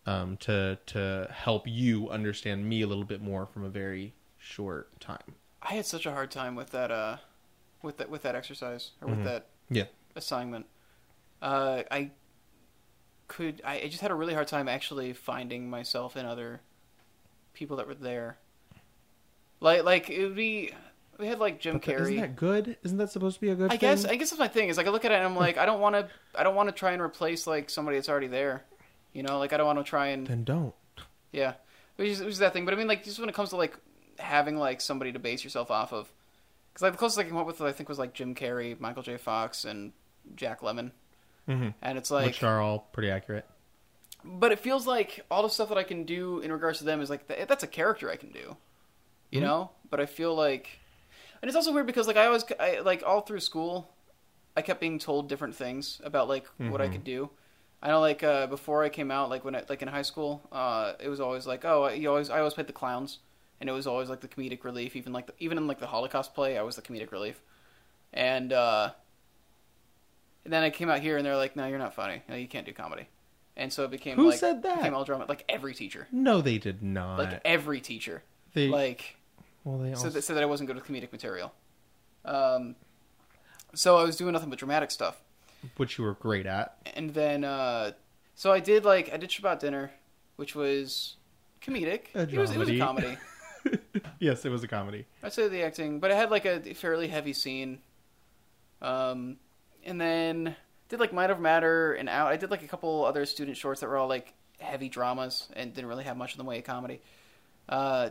Um, to to help you understand me a little bit more from a very short time. I had such a hard time with that. Uh, with that with that exercise or with Mhm. that Yeah. assignment. Uh, I could. I, I just had a really hard time actually finding myself in other people that were there. Like like it would be. We had like Jim But Carrey. isn't that good? Isn't that supposed to be a good I thing? guess I guess that's my thing. Is like I look at it and I'm like I don't want to I don't want to try and replace like somebody that's already there. You know, like I don't want to try and then don't. yeah, which is, which is that thing. But I mean, like just when it comes to like having like somebody to base yourself off of, because like the closest I came up with I think was like Jim Carrey, Michael J. Fox, and Jack Lemmon, Mm-hmm. and it's like Which are all pretty accurate. but it feels like all the stuff that I can do in regards to them is like th- that's a character I can do, you Mhm. know. But I feel like, and it's also weird because like I always I, like all through school, I kept being told different things about like what I Mhm. could do. I know like uh, before I came out, like when I, like in high school, uh, it was always like oh you always I always played the clowns, and it was always like the comedic relief. Even like the, even in like the Holocaust play, I was the comedic relief, and uh, And then I came out here and they're like, "No, you're not funny. No, you can't do comedy." And so it became Who like said that? Became all drama. Like every teacher, No, they did not. like every teacher, they like well, they so also, that said that I wasn't good with comedic material. Um, so I was doing nothing but dramatic stuff, which you were great at. and then uh, so I did like I did Shabbat dinner, which was comedic. It was it was a comedy. (laughs) yes, it was a comedy. I'd say the acting, but it had like a fairly heavy scene. Um, and then did like Mind Over Matter and Out. I did like a couple other student shorts that were all like heavy dramas and didn't really have much in the way of comedy. Uh,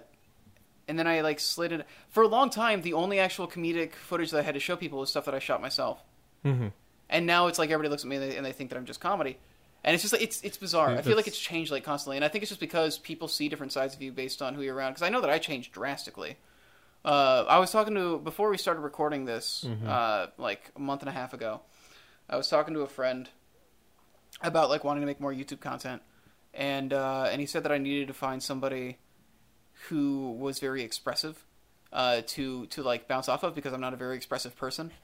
and then I like slid in for a long time. The only actual comedic footage that I had to show people was stuff that I shot myself. Mm-hmm. And now it's like everybody looks at me and they, and they think that I'm just comedy. And it's just like it's it's bizarre. Yeah, I feel like it's changed like constantly, and I think it's just because people see different sides of you based on who you're around. Because I know that I changed drastically. Uh, I was talking to before we started recording this, Mm-hmm. uh, like a month and a half ago. I was talking to a friend about like wanting to make more YouTube content, and uh, and he said that I needed to find somebody who was very expressive uh, to to like bounce off of because I'm not a very expressive person. (laughs)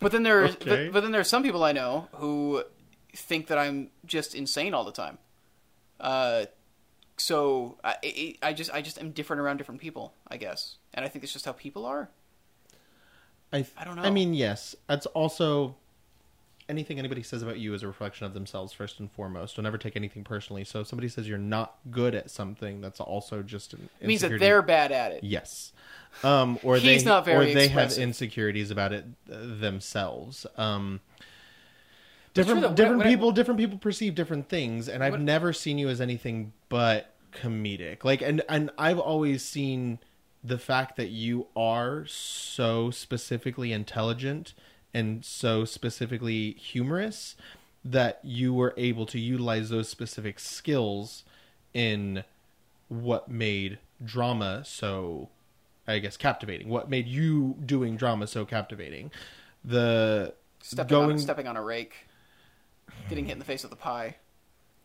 But then there's Okay. but, but then there's some people I know who think that I'm just insane all the time. Uh, so I, I I just I just am different around different people, I guess, and I think it's just how people are. I th- I don't know. I mean, yes, that's also anything anybody says about you is a reflection of themselves first and foremost. Don't ever take anything personally. So if somebody says you're not good at something, that's also just an It means that they're bad at it. yes. Um, or they or they have insecurities about it uh, themselves. Um, It's true different when- different when I- people different people perceive different things, and I've When- never seen you as anything but comedic. Like, and and I've always seen the fact that you are so specifically intelligent and so specifically humorous that you were able to utilize those specific skills in what made drama so I guess captivating. What made you doing drama so captivating? The Stepping going on stepping on a rake, getting hit in the face with a pie,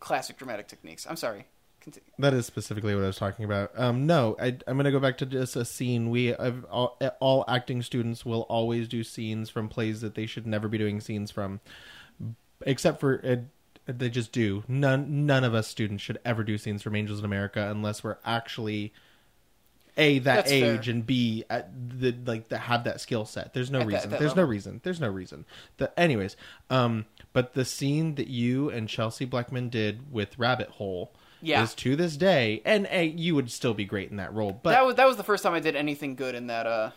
classic dramatic techniques. I'm sorry. Conti- That is specifically what I was talking about. Um, no, I, I'm going to go back to just a scene. We all, all acting students will always do scenes from plays that they should never be doing scenes from, except for uh, they just do. None none of us students should ever do scenes from Angels in America unless we're actually a that That's fair. age and b at the like that have that skill set. There's no At reason. that There's no reason. There's no reason. The, anyways, um, but the scene that you and Chelsea Blackman did with Rabbit Hole Yeah. is to this day, and uh, you would still be great in that role. But that was that was the first time I did anything good in that uh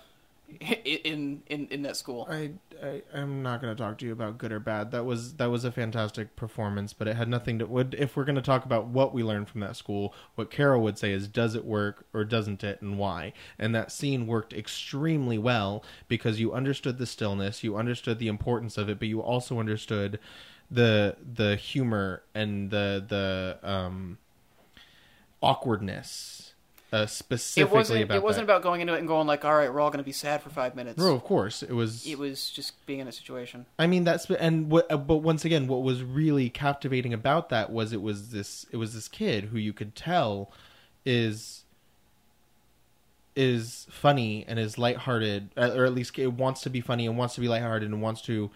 (laughs) in in in that school. I, I I'm not going to talk to you about good or bad. That was that was a fantastic performance, but it had nothing to. Would if we're going to talk about what we learned from that school, what Carol would say is, does it work or doesn't it, and why? And that scene worked extremely well because you understood the stillness, you understood the importance of it, but you also understood the the humor and the the um awkwardness. Uh, specifically It wasn't about it wasn't that. about going into it and going like, all right, we're all going to be sad for five minutes. No, of course it was. It was just being in a situation. I mean that's and what uh, but once again what was really captivating about that was it was this it was this kid who you could tell is is funny and is lighthearted uh, or at least it wants to be funny and wants to be lighthearted and wants to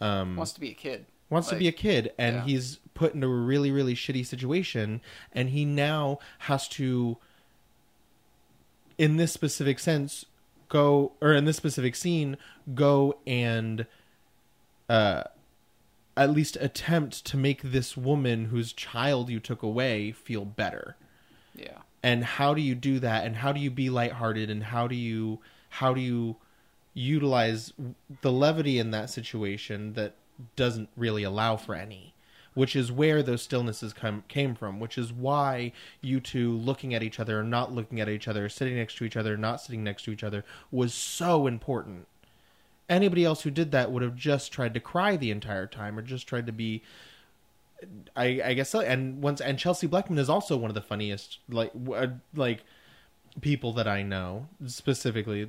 um Wants to be a kid. Wants to be a kid and yeah. he's put in a really really shitty situation and he now has to in this specific sense go or in this specific scene go and uh at least attempt to make this woman whose child you took away feel better Yeah. and how do you do that and how do you be lighthearted and how do you how do you utilize the levity in that situation that doesn't really allow for any which is where those stillnesses come came from which is why you two looking at each other not looking at each other sitting next to each other not sitting next to each other was so important anybody else who did that would have just tried to cry the entire time or just tried to be I, I guess so. And once and Chelsea Blackman is also one of the funniest like uh, like people that I know specifically.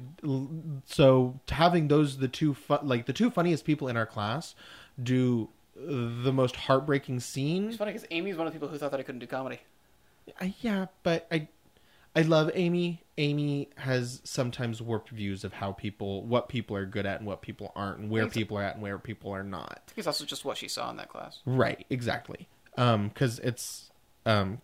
So having those the two fu- like the two funniest people in our class do the most heartbreaking scene. It's funny because Amy's one of the people who thought that I couldn't do comedy. I, yeah, but I I love Amy. Amy has sometimes warped views of how people, what people are good at and what people aren't, and where people are at and where people are not. I think it's also just what she saw in that class. Right, exactly. Um, because it's um,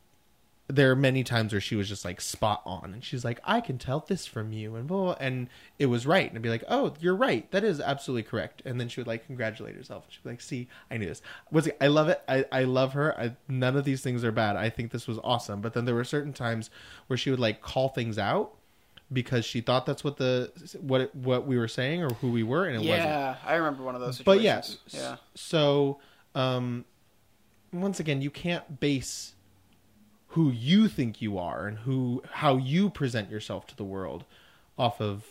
there are many times where she was just like spot on, and she's like, "I can tell this from you," and blah, blah, and it was right, and I'd be like, "Oh, you're right. That is absolutely correct." And then she would like congratulate herself. She'd be like, "See, I knew this." Was I love it. I I love her. I, none of these things are bad. I think this was awesome. But then there were certain times where she would like call things out because she thought that's what the what what we were saying or who we were, and it wasn't yeah, I remember one of those but yes yeah, yeah. So, um, once again, you can't base who you think you are and who how you present yourself to the world off of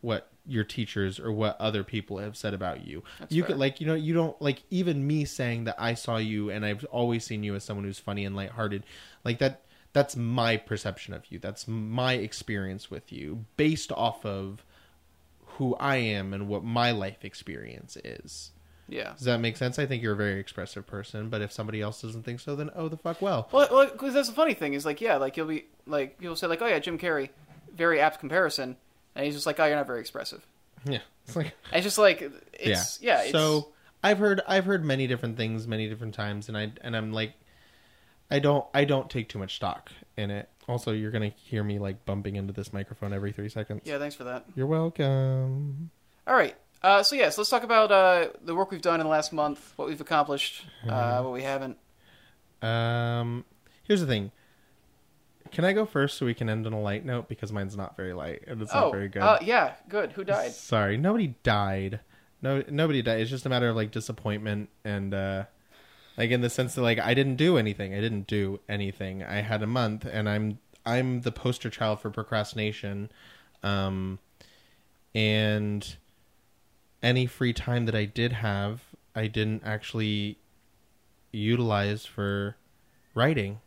what your teachers or what other people have said about you. That's you fair. could like you know you don't like even me saying that I saw you and I've always seen you as someone who's funny and lighthearted. Like that that's my perception of you. That's my experience with you based off of who I am and what my life experience is. Yeah. Does that make sense? I think you're a very expressive person, but if somebody else doesn't think so, then oh the fuck well. Well, well, because that's the funny thing is like, yeah, like you'll be like people say like, oh yeah, Jim Carrey, very apt comparison, and he's just like, oh, you're not very expressive. Yeah, it's like And (laughs) it's just like, it's yeah, it's, so I've heard I've heard many different things many different times, and I and I'm like, I don't I don't take too much stock in it. Also, you're gonna hear me like bumping into this microphone every three seconds. yeah, thanks for that. You're welcome. All right. Uh, so yes, let's talk about uh, the work we've done in the last month, what we've accomplished, uh, Mm-hmm. what we haven't. Um, here's the thing. Can I go first so we can end on a light note because mine's not very light and it's oh, not very good. Uh, yeah, good. Who died? Sorry, nobody died. No, nobody died. It's just a matter of like disappointment and uh like in the sense that like I didn't do anything. I didn't do anything. I had a month, and I'm I'm the poster child for procrastination. Um, and any free time that I did have, I didn't actually utilize for writing.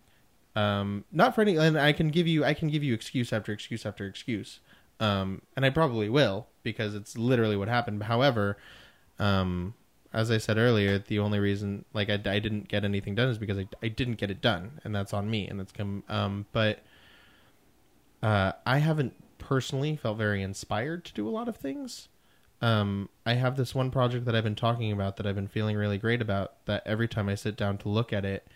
Um, not for any, and I can give you I can give you excuse after excuse after excuse. Um, and I probably will because it's literally what happened. However, um, as I said earlier, the only reason like I, I didn't get anything done is because I, I didn't get it done, and that's on me, and that's come. Um, but uh, I haven't personally felt very inspired to do a lot of things. Um, I have this one project that I've been talking about that I've been feeling really great about. That every time I sit down to look at it,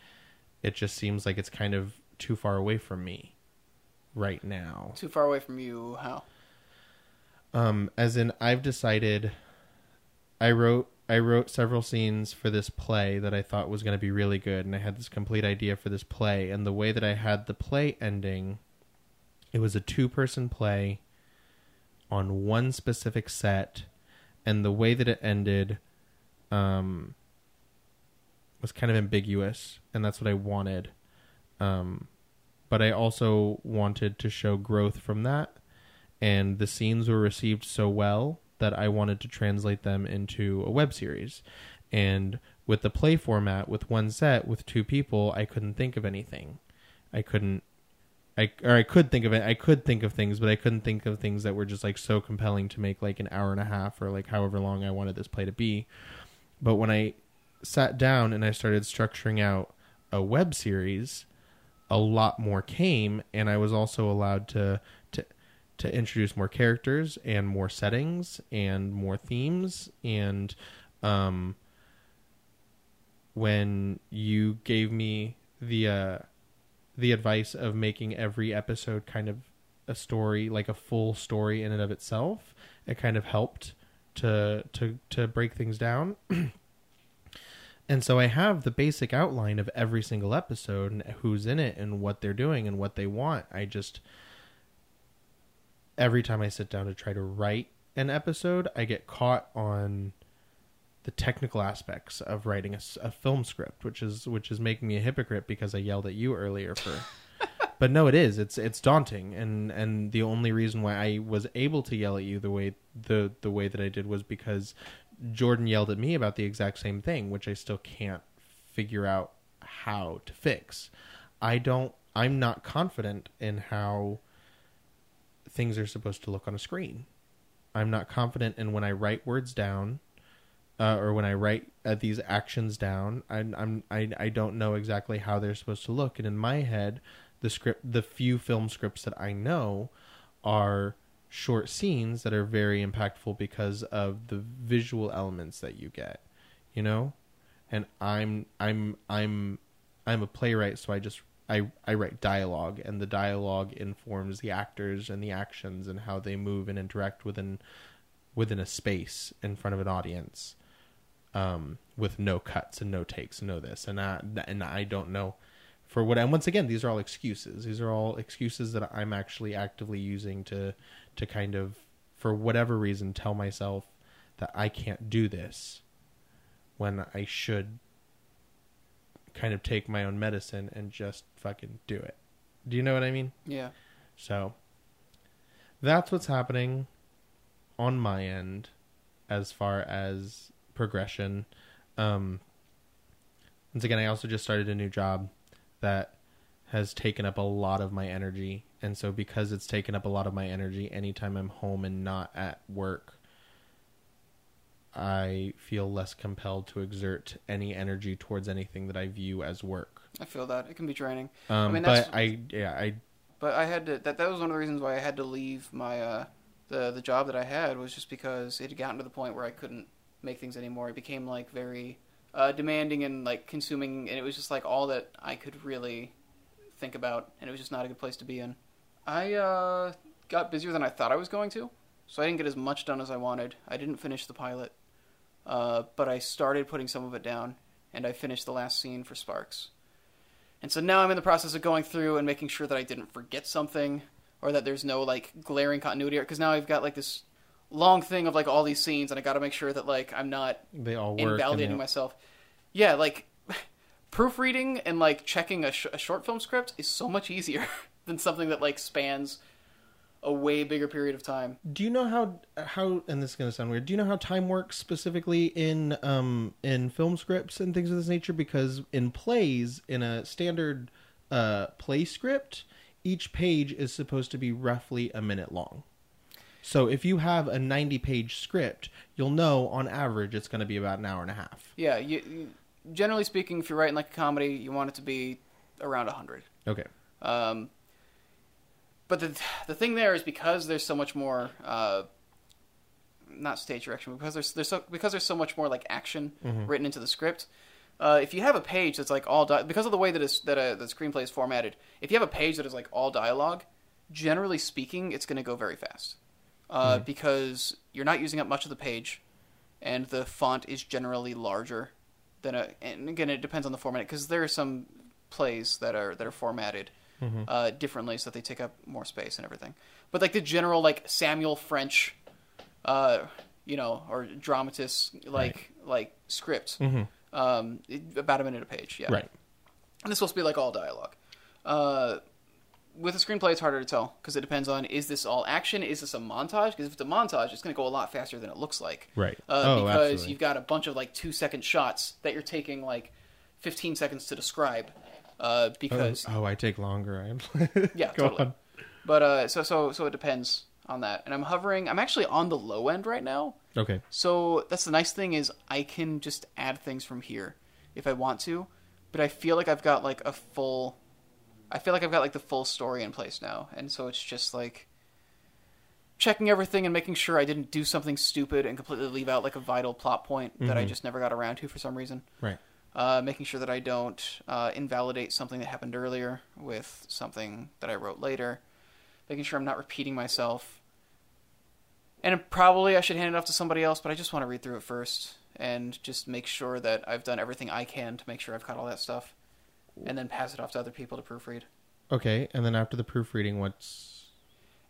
it just seems like it's kind of too far away from me right now. Too far away from you. How? Um, as in, I've decided. I wrote I wrote several scenes for this play that I thought was going to be really good, and I had this complete idea for this play. And the way that I had the play ending, it was a two person play on one specific set, and the way that it ended, um, was kind of ambiguous, and that's what I wanted. Um, but I also wanted to show growth from that and the scenes were received so well that I wanted to translate them into a web series. And with the play format, with one set, with two people, I couldn't think of anything. I couldn't. I or I could think of it. I could think of things, but I couldn't think of things that were just like so compelling to make like an hour and a half or like however long I wanted this play to be. But when I sat down and I started structuring out a web series, a lot more came, and I was also allowed to to to introduce more characters and more settings and more themes and um when you gave me the uh the advice of making every episode kind of a story like a full story in and of itself. It kind of helped to to to break things down. (clears throat) And so i have the basic outline of every single episode and who's in it and what they're doing and what they want. I just every time I sit down to try to write an episode, I get caught on the technical aspects of writing a film script, which is which is making me a hypocrite because I yelled at you earlier for. (laughs) but no, it is. It's it's daunting, and and the only reason why I was able to yell at you the way the the way that I did was because Jordan yelled at me about the exact same thing, which I still can't figure out how to fix. I don't. I'm not confident in how things are supposed to look on a screen. I'm not confident in when I write words down, uh, or when I write uh, these actions down. I'm, I'm I I don't know exactly how they're supposed to look, and in my head, the script the few film scripts that I know are short scenes that are very impactful because of the visual elements that you get, you know? And I'm I'm I'm I'm a playwright so I just I, I write dialogue and the dialogue informs the actors and the actions and how they move and interact within within a space in front of an audience um, with no cuts and no takes, no this and I, and I don't know for what. And once again, these are all excuses. These are all excuses that I'm actually actively using to to kind of, for whatever reason, tell myself that I can't do this when I should kind of take my own medicine and just fucking do it. Do you know what I mean? Yeah. So that's what's happening on my end as far as progression. Um, once again, I also just started a new job that has taken up a lot of my energy. And so, because it's taken up a lot of my energy, anytime I'm home and not at work, I feel less compelled to exert any energy towards anything that I view as work. I feel that it can be draining. Um, mean, but that's- I, yeah, I, But I had to. That that was one of the reasons why I had to leave my uh, the the job that I had was just because it had gotten to the point where I couldn't make things anymore. It became like very uh, demanding and like consuming, and it was just like all that I could really think about, and it was just not a good place to be in. I uh, got busier than I thought I was going to, so I didn't get as much done as I wanted. I didn't finish the pilot, uh, but I started putting some of it down, and I finished the last scene for Sparks. And so now I'm in the process of going through and making sure that I didn't forget something or that there's no like glaring continuity because now I've got like this long thing of like all these scenes and I got to make sure that like I'm not they all work. invalidating myself. Yeah, like (laughs) proofreading and like checking a, sh- a short film script is so much easier (laughs) than something that like spans a way bigger period of time. Do you know how how and this is gonna sound weird? Do you know how time works specifically in um in film scripts and things of this nature? Because in plays, in a standard uh play script, each page is supposed to be roughly a minute long. So if you have a ninety page script, you'll know on average it's gonna be about an hour and a half. Yeah, you, you generally speaking, if you're writing like a comedy, you want it to be around hundred. Okay. Um, but the the thing there is because there's so much more, uh, not stage direction, because there's there's so because there's so much more like action written into the script. Uh, if you have a page that's like all di- because of the way that is that a, the screenplay is formatted, if you have a page that is like all dialogue, generally speaking, it's going to go very fast uh, because you're not using up much of the page, and the font is generally larger than a. And again, it depends on the format because there are some plays that are that are formatted uh, differently so that they take up more space and everything. But like the general like Samuel French, uh, you know, or dramatist like like script, um, about a minute a page. Yeah, Right. and it's supposed to be like all dialogue. Uh, with a screenplay, it's harder to tell because it depends on is this all action? Is this a montage? Because if it's a montage, it's going to go a lot faster than it looks like. Right. Uh, Oh, because absolutely. you've got a bunch of like two second shots that you're taking like 15 seconds to describe. Uh, because oh, I take longer. I'm (laughs) yeah, Go totally. on. But uh, so so so it depends on that. And I'm hovering. I'm actually on the low end right now. Okay. So that's the nice thing is I can just add things from here if I want to, but I feel like I've got like a full I feel like I've got like the full story in place now. And so it's just like checking everything and making sure I didn't do something stupid and completely leave out like a vital plot point that I just never got around to for some reason. Right. Uh, making sure that I don't uh, invalidate something that happened earlier with something that I wrote later. Making sure I'm not repeating myself. And probably I should hand it off to somebody else, but I just want to read through it first and just make sure that I've done everything I can to make sure I've caught all that stuff, and then pass it off to other people to proofread. Okay. And then after the proofreading, what's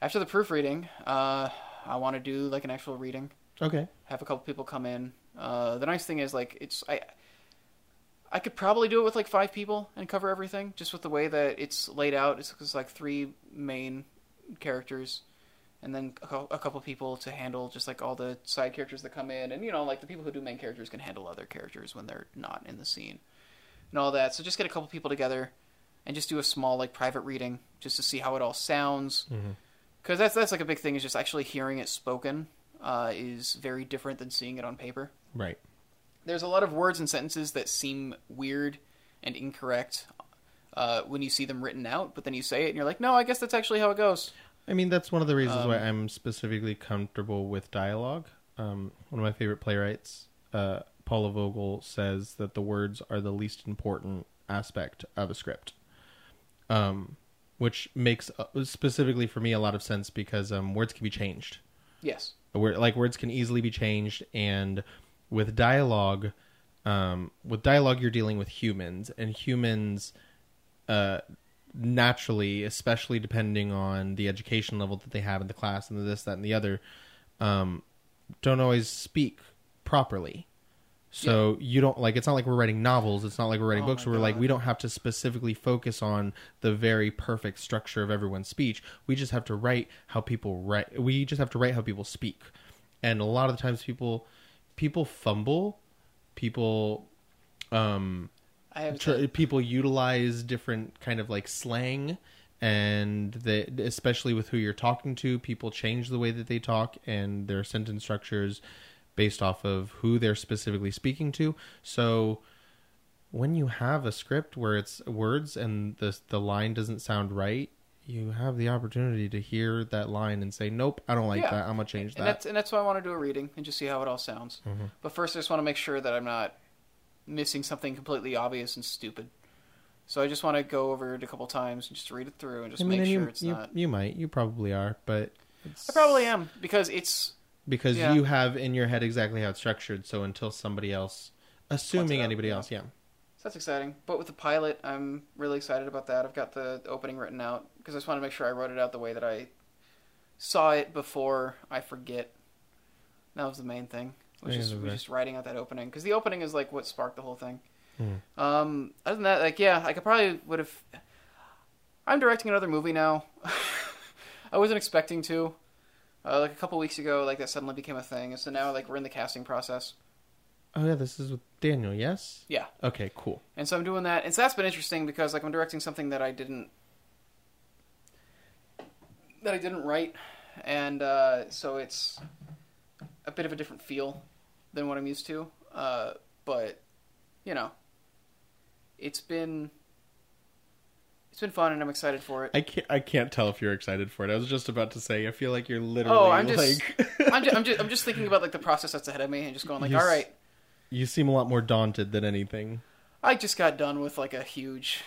After the proofreading, uh, I want to do like an actual reading. okay? have a couple people come in. Uh, the nice thing is like it's I I could probably do it with like five people and cover everything just with the way that it's laid out. It's, it's like three main characters and then a, a couple people to handle just like all the side characters that come in and you know like the people who do main characters can handle other characters when they're not in the scene and all that. So just get a couple people together and just do a small like private reading just to see how it all sounds because that's that's like a big thing is just actually hearing it spoken uh, is very different than seeing it on paper. Right. There's a lot of words and sentences that seem weird and incorrect uh, when you see them written out, but then you say it and you're like, no, I guess that's actually how it goes. I mean, that's one of the reasons why Um, I'm specifically comfortable with dialogue. Um, one of my favorite playwrights, uh, Paula Vogel, says that the words are the least important aspect of a script. Um, which makes uh, specifically for me a lot of sense because um, words can be changed. Yes. Like words can easily be changed, and with dialogue, um, with dialogue you're dealing with humans, and humans, uh, naturally, especially depending on the education level that they have in the class and the this, that, and the other, um, don't always speak properly. So you don't like it's not like we're writing novels, it's not like we're writing Oh books my where like we don't have to specifically focus on the very perfect structure of everyone's speech. We just have to write how people write we just have to write how people speak. And a lot of the times people people fumble, people um I have tr- people utilize different kind of like slang and they especially with who you're talking to people change the way that they talk and their sentence structures based off of who they're specifically speaking to so when you have a script where it's words and the the line doesn't sound right you have the opportunity to hear that line and say nope i don't like Yeah. that i'm gonna change and that that's and that's why I want to do a reading and just see how it all sounds. Mm-hmm. But first, I just want to make sure that I'm not missing something completely obvious and stupid. So I just want to go over it a couple times and just read it through and just I mean, make and sure you, it's you, not. you might you probably are but it's... I probably am because it's because Yeah. you have in your head exactly how it's structured. So until somebody else, assuming anybody yeah. else, yeah, So that's exciting. But with the pilot, I'm really excited about that. I've got the opening written out because I just want to make sure I wrote it out the way that I saw it before I forget. That was the main thing. Just, was right. just writing out that opening because the opening is like what sparked the whole thing. Mhm. Um, other than that, like yeah, I could probably would have. I'm directing another movie now. (laughs) I wasn't expecting to. Uh, like a couple weeks ago, like that suddenly became a thing, and so now like we're in the casting process. Oh yeah, this is with Daniel. Yes. Yeah. Okay. Cool. And so I'm doing that, and so that's been interesting because like I'm directing something that I didn't that I didn't write, and uh, so it's a bit of a different feel than what I'm used to. Uh, but you know, it's been it's been fun, and I'm excited for it. I can't. I can't tell if you're excited for it. I was just about to say. I feel like you're literally. Oh, I'm just, like. (laughs) I'm just, I'm just, I'm just thinking about like the process that's ahead of me, and just going like, You all s- you seem a lot more daunted than anything. I just got done with like a huge,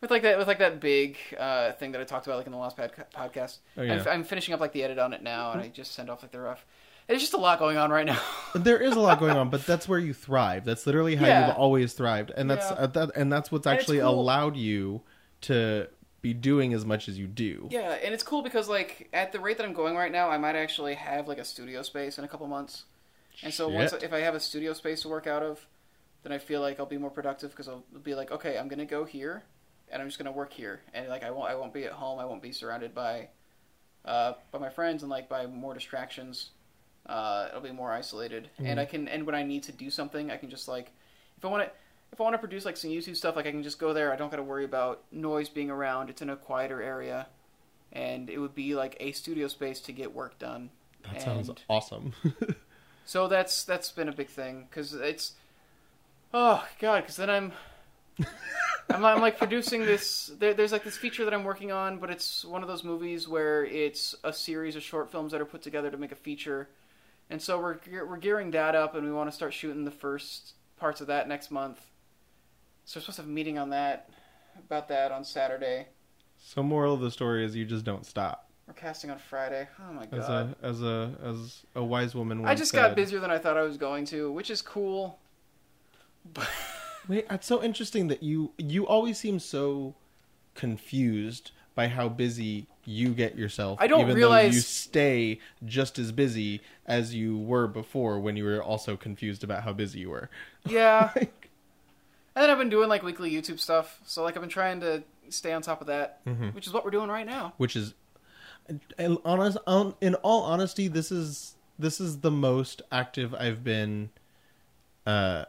with like that, with like that big uh, thing that I talked about like in the last pod- podcast. Oh, I'm, yeah. f- I'm finishing up like the edit on it now, and I just send off like the rough. There's just a lot going on right now. (laughs) There is a lot going on, but that's where you thrive. That's literally how Yeah. you've always thrived, and that's Yeah. uh, that, and that's what's actually cool. allowed you to be doing as much as you do. yeah, and it's cool because like at the rate that I'm going right now, I might actually have like a studio space in a couple months. And so once if I have a studio space to work out of, then I feel like I'll be more productive because I'll be like, okay, I'm gonna go here, and I'm just gonna work here, and like I won't I won't be at home. I won't be surrounded by, uh, by my friends and like by more distractions. Uh, it'll be more isolated, and I can and when I need to do something, I can just like, if I want to. If I want to produce like some YouTube stuff, like I can just go there. I don't got to worry about noise being around. It's in a quieter area, and it would be like a studio space to get work done. That sounds awesome. (laughs) so that's that's been a big thing because it's oh god because then I'm I'm, I'm like producing this there, there's like this feature that I'm working on but it's one of those movies where it's a series of short films that are put together to make a feature and so we're we're gearing that up and we want to start shooting the first parts of that next month so we're supposed to have a meeting on that about that on Saturday so, moral of the story is you just don't stop. we're casting on Friday oh my god As a as a as a wise woman. I just got busier than I thought I was going to which is cool (laughs) but Wait, it's so interesting that you you always seem so confused by how busy you get yourself. I don't even though realize- you stay just as busy as you were before when you were also confused about how busy you were. Yeah. (laughs) and then I've been doing like weekly YouTube stuff, so like I've been trying to stay on top of that, Mhm. which is what we're doing right now. Which is, and honest, on, in all honesty, this is this is the most active I've been, uh,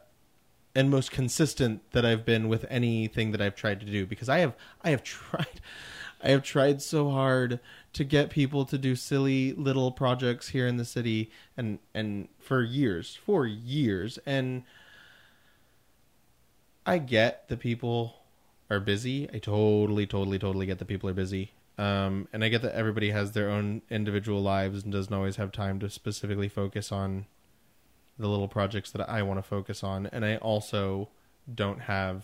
and most consistent that I've been with anything that I've tried to do because I have I have (laughs) tried I have tried so hard to get people to do silly little projects here in the city and and for years for years and I get the people are busy. I totally, totally, totally get that people are busy. Um, and I get that everybody has their own individual lives and doesn't always have time to specifically focus on the little projects that I want to focus on. And I also don't have,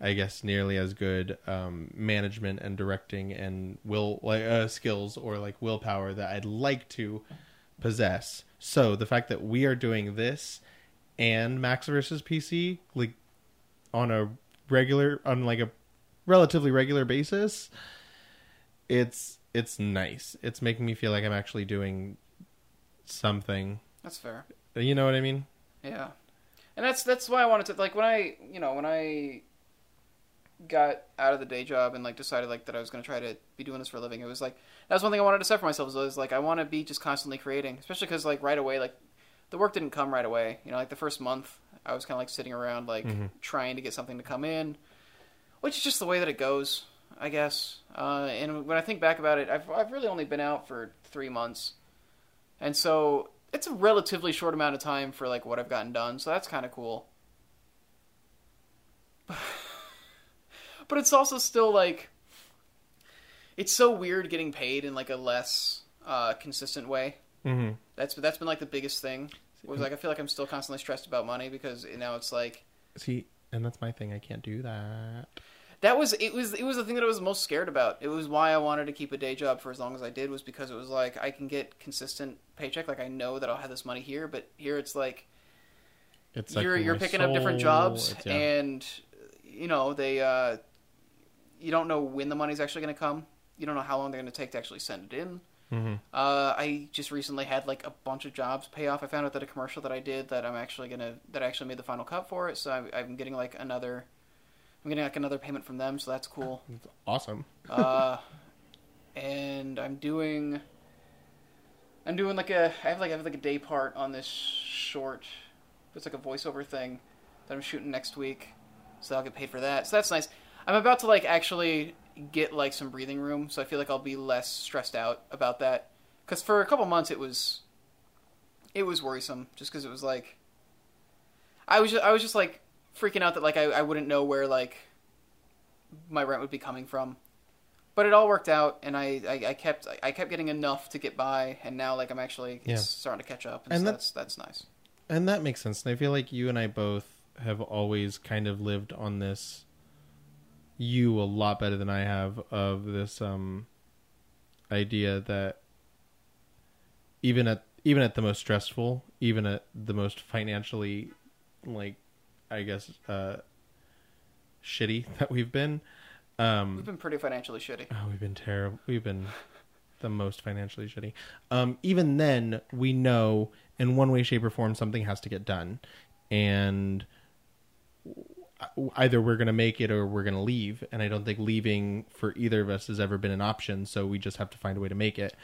I guess, nearly as good um, management and directing and will like uh, skills or like willpower that I'd like to possess. So the fact that we are doing this and Max versus PC like on a regular on like a relatively regular basis it's it's nice it's making me feel like i'm actually doing something That's fair. you know what i mean Yeah, and that's that's why I wanted to like when I you know when I got out of the day job and like decided like that I was going to try to be doing this for a living. It was like that was one thing I wanted to set for myself. Was like I want to be just constantly creating, especially because like right away like the work didn't come right away. You know, like the first month I was kind of like sitting around like Mhm. trying to get something to come in, which is just the way that it goes, I guess. Uh, and when I think back about it, I've I've really only been out for three months, and so it's a relatively short amount of time for like what I've gotten done. So that's kind of cool. (sighs) but it's also still like it's so weird getting paid in like a less uh, consistent way. mm-hmm. That's that's been like the biggest thing. Was like I feel like I'm still constantly stressed about money because now it's like see and that's my thing i can't do that that was it was it was the thing that I was most scared about. It was why I wanted to keep a day job for as long as I did was because it was like I can get consistent paycheck. Like I know that I'll have this money here, but here it's like it's you're like you're picking up different jobs yeah. and you know they uh you don't know when the money's actually going to come you don't know how long they're going to take to actually send it in Mhm. uh i just recently had like a bunch of jobs pay off i found out that a commercial that i did that i'm actually to that I actually made the final cut for it so I'm, I'm getting like another i'm getting like another payment from them so that's cool It's awesome uh, and I'm doing, I'm doing like a, I have like I have like a day part on this short, it's like a voiceover thing that I'm shooting next week, so I'll get paid for that. So that's nice. I'm about to like actually get like some breathing room, so I feel like I'll be less stressed out about that. Because for a couple months it was, it was worrisome, just because it was like, I was just, I was just like freaking out that like I, I wouldn't know where like my rent would be coming from but it all worked out and I, I, I kept I kept getting enough to get by and now like I'm actually it's Yeah. starting to catch up and, And so that- that's that's nice. and that makes sense and i feel like you and i both have always kind of lived on this you a lot better than i have of this um idea that even at even at the most stressful even at the most financially like i guess uh shitty (laughs) that we've been um We've been pretty financially shitty. Oh, we've been terrible. We've been the most financially shitty. Um, even then, we know in one way, shape, or form something has to get done, and either we're going to make it or we're going to leave. And I don't think leaving for either of us has ever been an option. So we just have to find a way to make it.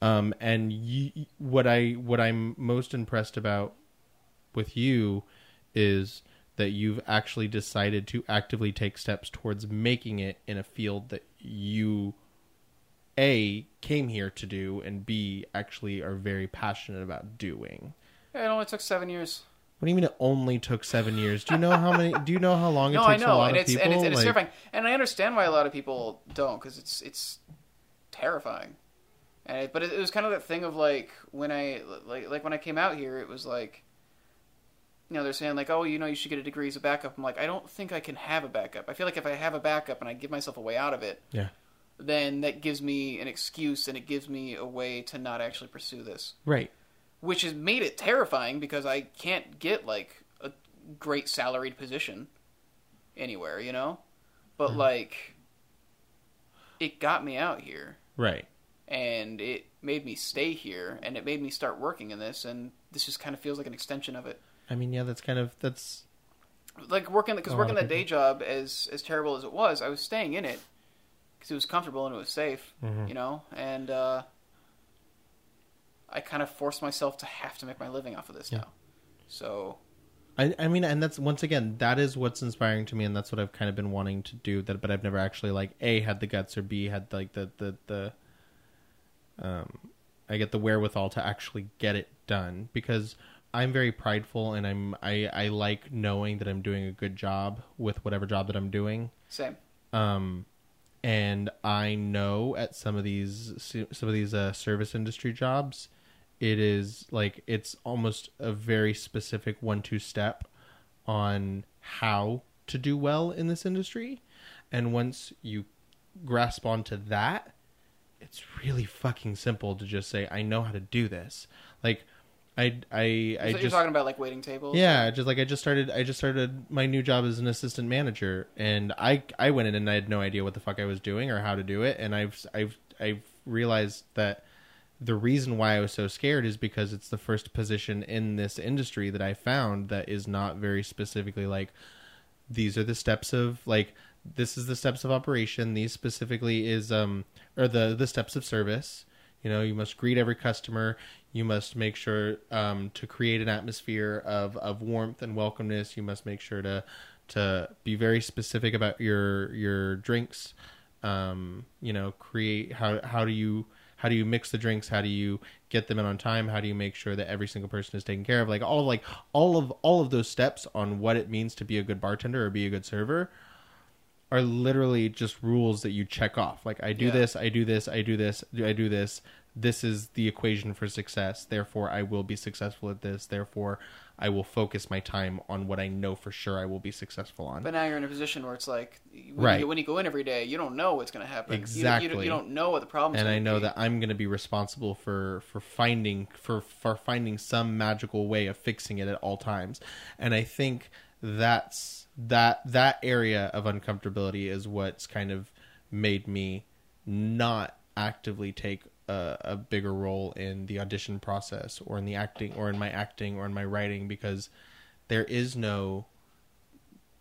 Um, and you, what I what I'm most impressed about with you is that you've actually decided to actively take steps towards making it in a field that you a came here to do and b actually are very passionate about doing it only took seven years. What do you mean it only took seven years do you know how many do you know how long it (laughs) No, I takes a know, lot and of it's, people and it's and it's Like, terrifying. And I understand why a lot of people don't because it's it's terrifying. And it, but it, it was kind of that thing of like when I like like when I came out here, it was like. You know, they're saying like, "Oh, you know, you should get a degree as a backup." I'm like, I don't think I can have a backup. I feel like if I have a backup and I give myself a way out of it, yeah then that gives me an excuse and it gives me a way to not actually pursue this. right Which has made it terrifying because I can't get like a great salaried position anywhere, you know? But Mhm. like it got me out here right and it made me stay here and it made me start working in this and this just kind of feels like an extension of it. i mean yeah that's kind of that's Like working because working that day job as as terrible as it was, I was staying in it because it was comfortable and it was safe. Mhm. you know, and uh, I kind of forced myself to have to make my living off of this Yeah. now. So I, I mean, and that's once again, that is what's inspiring to me, and that's what I've kind of been wanting to do. That, but I've never actually like a had the guts or b had like the the the um, I get the wherewithal to actually get it done because I'm very prideful and I'm I I like knowing that I'm doing a good job with whatever job that I'm doing. same. Um, and I know at some of these some of these uh, service industry jobs, it is like it's almost a very specific one two step on how to do well in this industry, and once you grasp onto that, it's really fucking simple to just say I know how to do this. Like I I I So just you're talking about like waiting tables. yeah, just like I just started I just started my new job as an assistant manager and I I went in and I had no idea what the fuck I was doing or how to do it and I've I've I've realized that the reason why I was so scared is because it's the first position in this industry that I found that is not very specifically like these are the steps of like this is the steps of operation. These specifically is um or the the steps of service. You know you must greet every customer. You must make sure um, to create an atmosphere of, of warmth and welcomeness. You must make sure to to be very specific about your your drinks. Um, you know create how how do you how do you mix the drinks? How do you get them in on time? How do you make sure that every single person is taken care of? Like all of like all of all of those steps on what it means to be a good bartender or be a good server are literally just rules that you check off. Like i do Yeah. this i do this i do this i do this. This is the equation for success. Therefore i will be successful at this. Therefore i will focus my time on what i know for sure i will be successful on But now you're in a position where it's like, when, Right. you, when you go in every day, you don't know what's going to happen. You- You, Exactly. you, don't know what the problem's and I know be. that I'm going to be responsible for for finding for for finding some magical way of fixing it at all times. And I think that's that that area of uncomfortability is what's kind of made me not actively take a, a bigger role in the audition process or in the acting or in my acting or in my writing because there is no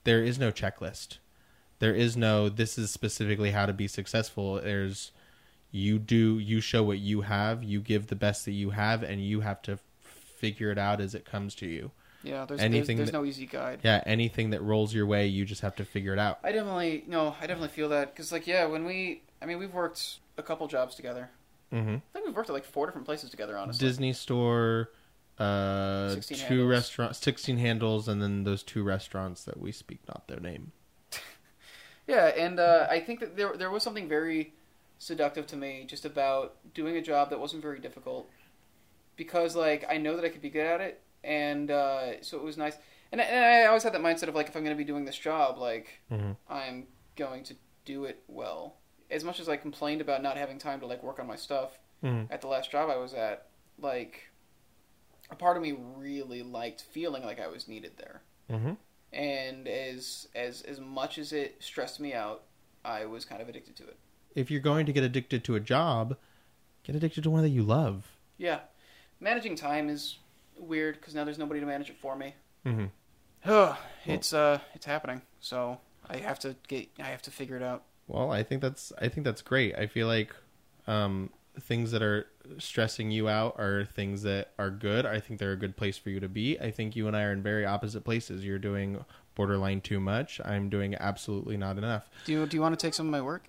there is no checklist there is no this is specifically how to be successful there's you do you show what you have you give the best that you have and you have to figure it out as it comes to you yeah, there's, anything there's, that- there's no easy guide. yeah anything that rolls your way you just have to figure it out I definitely no, I definitely feel that because like yeah, when we, I mean, we've worked a couple jobs together. Mm-hmm. I think we've worked at like four different places together. Honestly, disney store uh 16 two handles. restaurants 16 handles and then those two restaurants that we speak not their name (laughs) Yeah, and uh, I think that there there was something very seductive to me just about doing a job that wasn't very difficult because like I know that I could be good at it, and uh, so it was nice. And, I- and I always had that mindset of like if I'm going to be doing this job, like mm-hmm. I'm going to do it well. As much as I complained about not having time to like work on my stuff Mm-hmm. at the last job I was at, like a part of me really liked feeling like I was needed there Mm-hmm. and as as as much as it stressed me out, I was kind of addicted to it. if you're going to get addicted to a job get addicted to one that you love Yeah, managing time is weird because now there's nobody to manage it for me. mm-hmm. (sighs) It's uh, it's happening. So I have to get, I have to figure it out. Well, I think that's I think that's great. I feel like um, things that are stressing you out are things that are good. I think they're a good place for you to be. I think you and I are in very opposite places. You're doing borderline too much. I'm doing absolutely not enough. Do you do you want to take some of my work?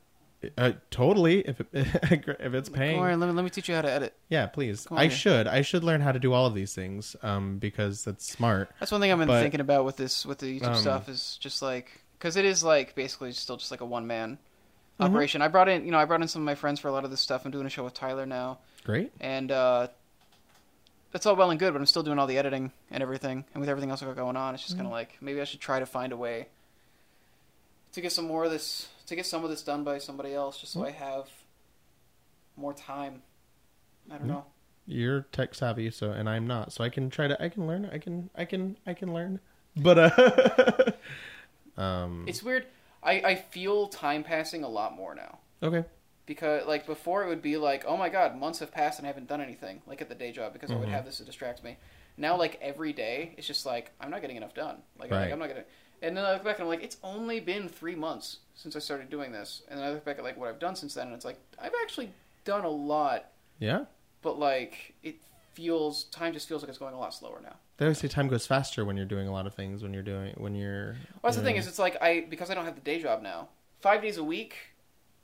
Uh, totally. If it, (laughs) if it's paying, Come on, let me let me teach you how to edit. yeah, please. Come I on. should. I should learn how to do all of these things um, because that's smart. That's one thing I've been But, thinking about with this with the YouTube um, stuff is just like because it is like basically still just like a one man Mhm. operation. I brought in you know I brought in some of my friends for a lot of this stuff. I'm doing a show with Tyler now. Great. and uh, that's all well and good, but I'm still doing all the editing and everything, and with everything else I got going on, it's just kind of like maybe I should try to find a way to get some more of this, to get some of this done by somebody else, just so I have more time. I don't Yeah. know. You're tech savvy, so and I'm not. So I can try to. I can learn. I can. I can. I can learn. But uh, (laughs) um. It's weird. I I feel time passing a lot more now. okay. because like before it would be like oh my god months have passed and i haven't done anything like at the day job because i would Mhm. have this to distract me now like every day it's just like i'm not getting enough done like, like, i'm not gonna and then i look back and i'm like it's only been three months since i started doing this and then i look back at like what i've done since then and it's like i've actually done a lot Yeah. but like it feels time just feels like it's going a lot slower now They always say time goes faster when you're doing a lot of things. When you're doing when you're. well, that's the thing is it's like i because i don't have the day job now five days a week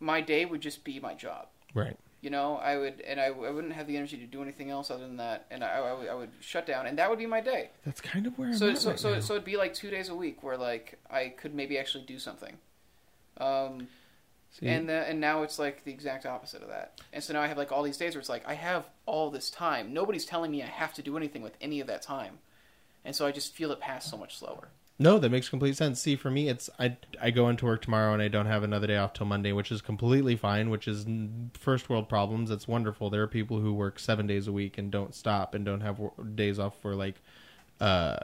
my day would just be my job right. You know, I would, and I, I wouldn't have the energy to do anything else other than that, and I, I, would, I would shut down, and that would be my day. That's kind of where I'm So, so, right so, now. so it'd be like two days a week where like I could maybe actually do something. Um, See, and the, and now it's like the exact opposite of that. And so now I have like all these days where it's like I have all this time. Nobody's telling me I have to do anything with any of that time, and so I just feel it pass so much slower. No, that makes complete sense. See, for me, it's I I go into work tomorrow and I don't have another day off till Monday, which is completely fine. Which is first world problems. It's wonderful. There are people who work seven days a week and don't stop and don't have days off for like, uh,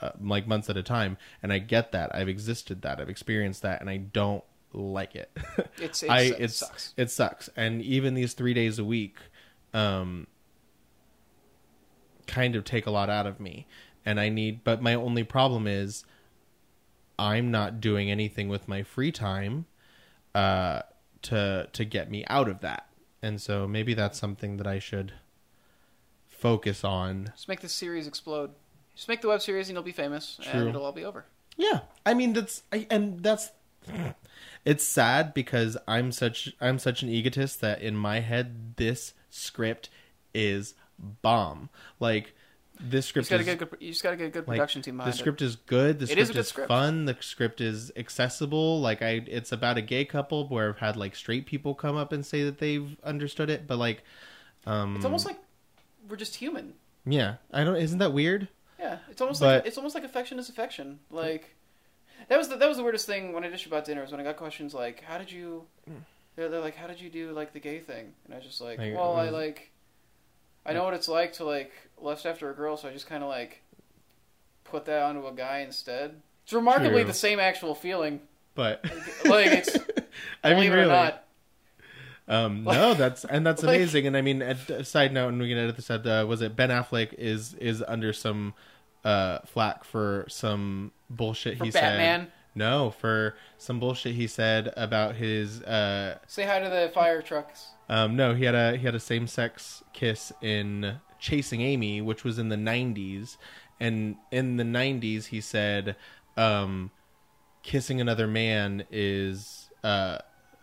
uh, like months at a time. And I get that. I've existed that. I've experienced that, and I don't like it. (laughs) It's, it's I it sucks. it sucks. And even these three days a week, um, kind of take a lot out of me. And I need, but my only problem is, I'm not doing anything with my free time, uh, to to get me out of that. And so maybe that's something that I should focus on. Just make this series explode. Just make the web series and you'll be famous, True. and it'll all be over. Yeah, I mean that's I, and that's it's sad because I'm such I'm such an egotist that in my head this script is bomb. Like this You script just gotta is get good, you just gotta get a good like, production team the script is good. The It script is is script. fun. The script is accessible. Like I, it's about a gay couple where I've had like straight people come up and say that they've understood it, but like, um. It's almost like we're just human. yeah, I don't. Isn't that weird? Yeah, it's almost But- like it's almost like affection is affection. Like that was the, that was the weirdest thing when I dished about dinners when I got questions like, "How did you?" They're, they're like, "How did you do like the gay thing?" And I was just like, Like, "Well, I like, I know what it's like to like lust after a girl, so I just kind of like put that onto a guy instead." It's remarkably True. the same actual feeling. But Like it's (laughs) I mean, believe really, or not. Um, Like- (laughs) no, that's and that's like- amazing. And I mean, a, a side note, and we can edit this out. Uh, was it Ben Affleck is is under some uh flack for some bullshit For he Batman, said? No, for some bullshit he said about his. uh say hi to the fire trucks. Um No, he had a he had a same sex kiss in Chasing Amy, which was in the '90s, and in the '90s he said, um, "Kissing another man is." uh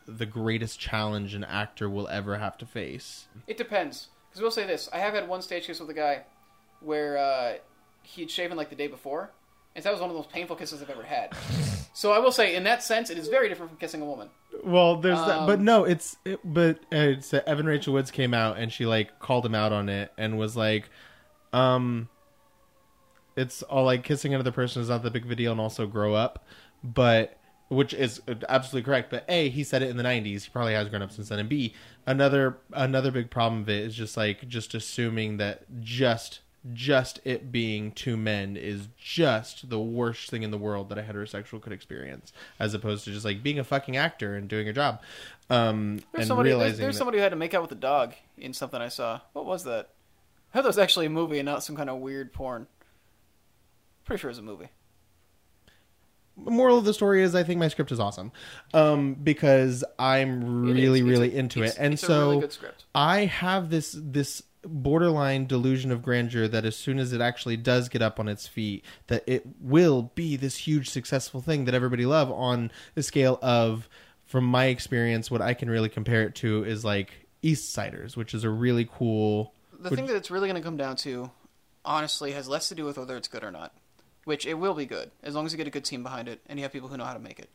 the greatest challenge an actor will ever have to face. It depends. Because we'll say this: I have had one stage kiss with a guy where uh, he'd shaven like the day before, and that was one of the most painful kisses I've ever had. So I will say, in that sense, it is very different from kissing a woman. Well, there's that, but Um, no, it's it, but uh, it's uh, Evan Rachel Woods came out and she like called him out on it and was like, um, it's all like kissing another person is not that big of a deal and also grow up, but which is absolutely correct. But a he said it in the '90s. He probably has grown up since then. And b another another big problem of it is just like just assuming that just just it being two men is just the worst thing in the world that a heterosexual could experience, as opposed to just like being a fucking actor and doing a job. Um, There's and somebody. There's, realizing there's that- somebody who had to make out with a dog in something I saw. What was that? I heard that was actually a movie and not some kind of weird porn. Pretty sure it was a movie. The moral of the story is I think my script is awesome um, because I'm really really into it, and so really. I have this this borderline delusion of grandeur that as soon as it actually does get up on its feet, that it will be this huge successful thing that everybody love on the scale of, from my experience, what I can really compare it to is like East Siders, which is a really cool. The thing that it's really going to come down to, honestly, has less to do with whether it's good or not. Which it will be good as long as you get a good team behind it and you have people who know how to make it.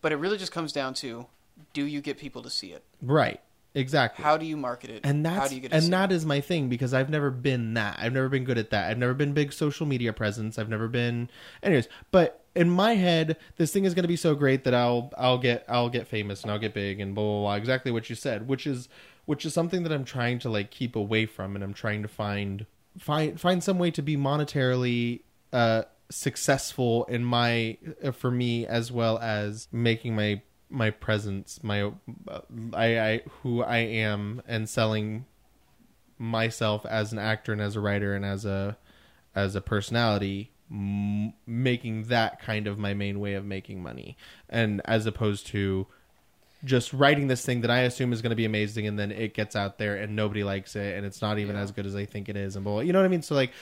But it really just comes down to, do you get people to see it? Right. Exactly. How do you market it? and how that's do you get and that is my thing because I've never been that. I've never been good at that. I've never been big social media presence. I've never been anyways, but in my head this thing is going to be so great that I'll I'll get I'll get famous and I'll get big and blah blah blah exactly what you said, which is which is something that I'm trying to like keep away from and I'm trying to find find find some way to be monetarily uh successful in my uh, for me as well as making my my presence my uh, I, I who I am and selling myself as an actor and as a writer and as a as a personality m- making that kind of my main way of making money and as opposed to just writing this thing that I assume is going to be amazing and then it gets out there and nobody likes it and it's not even Yeah. as good as I think it is and blah, blah. you know what I mean so like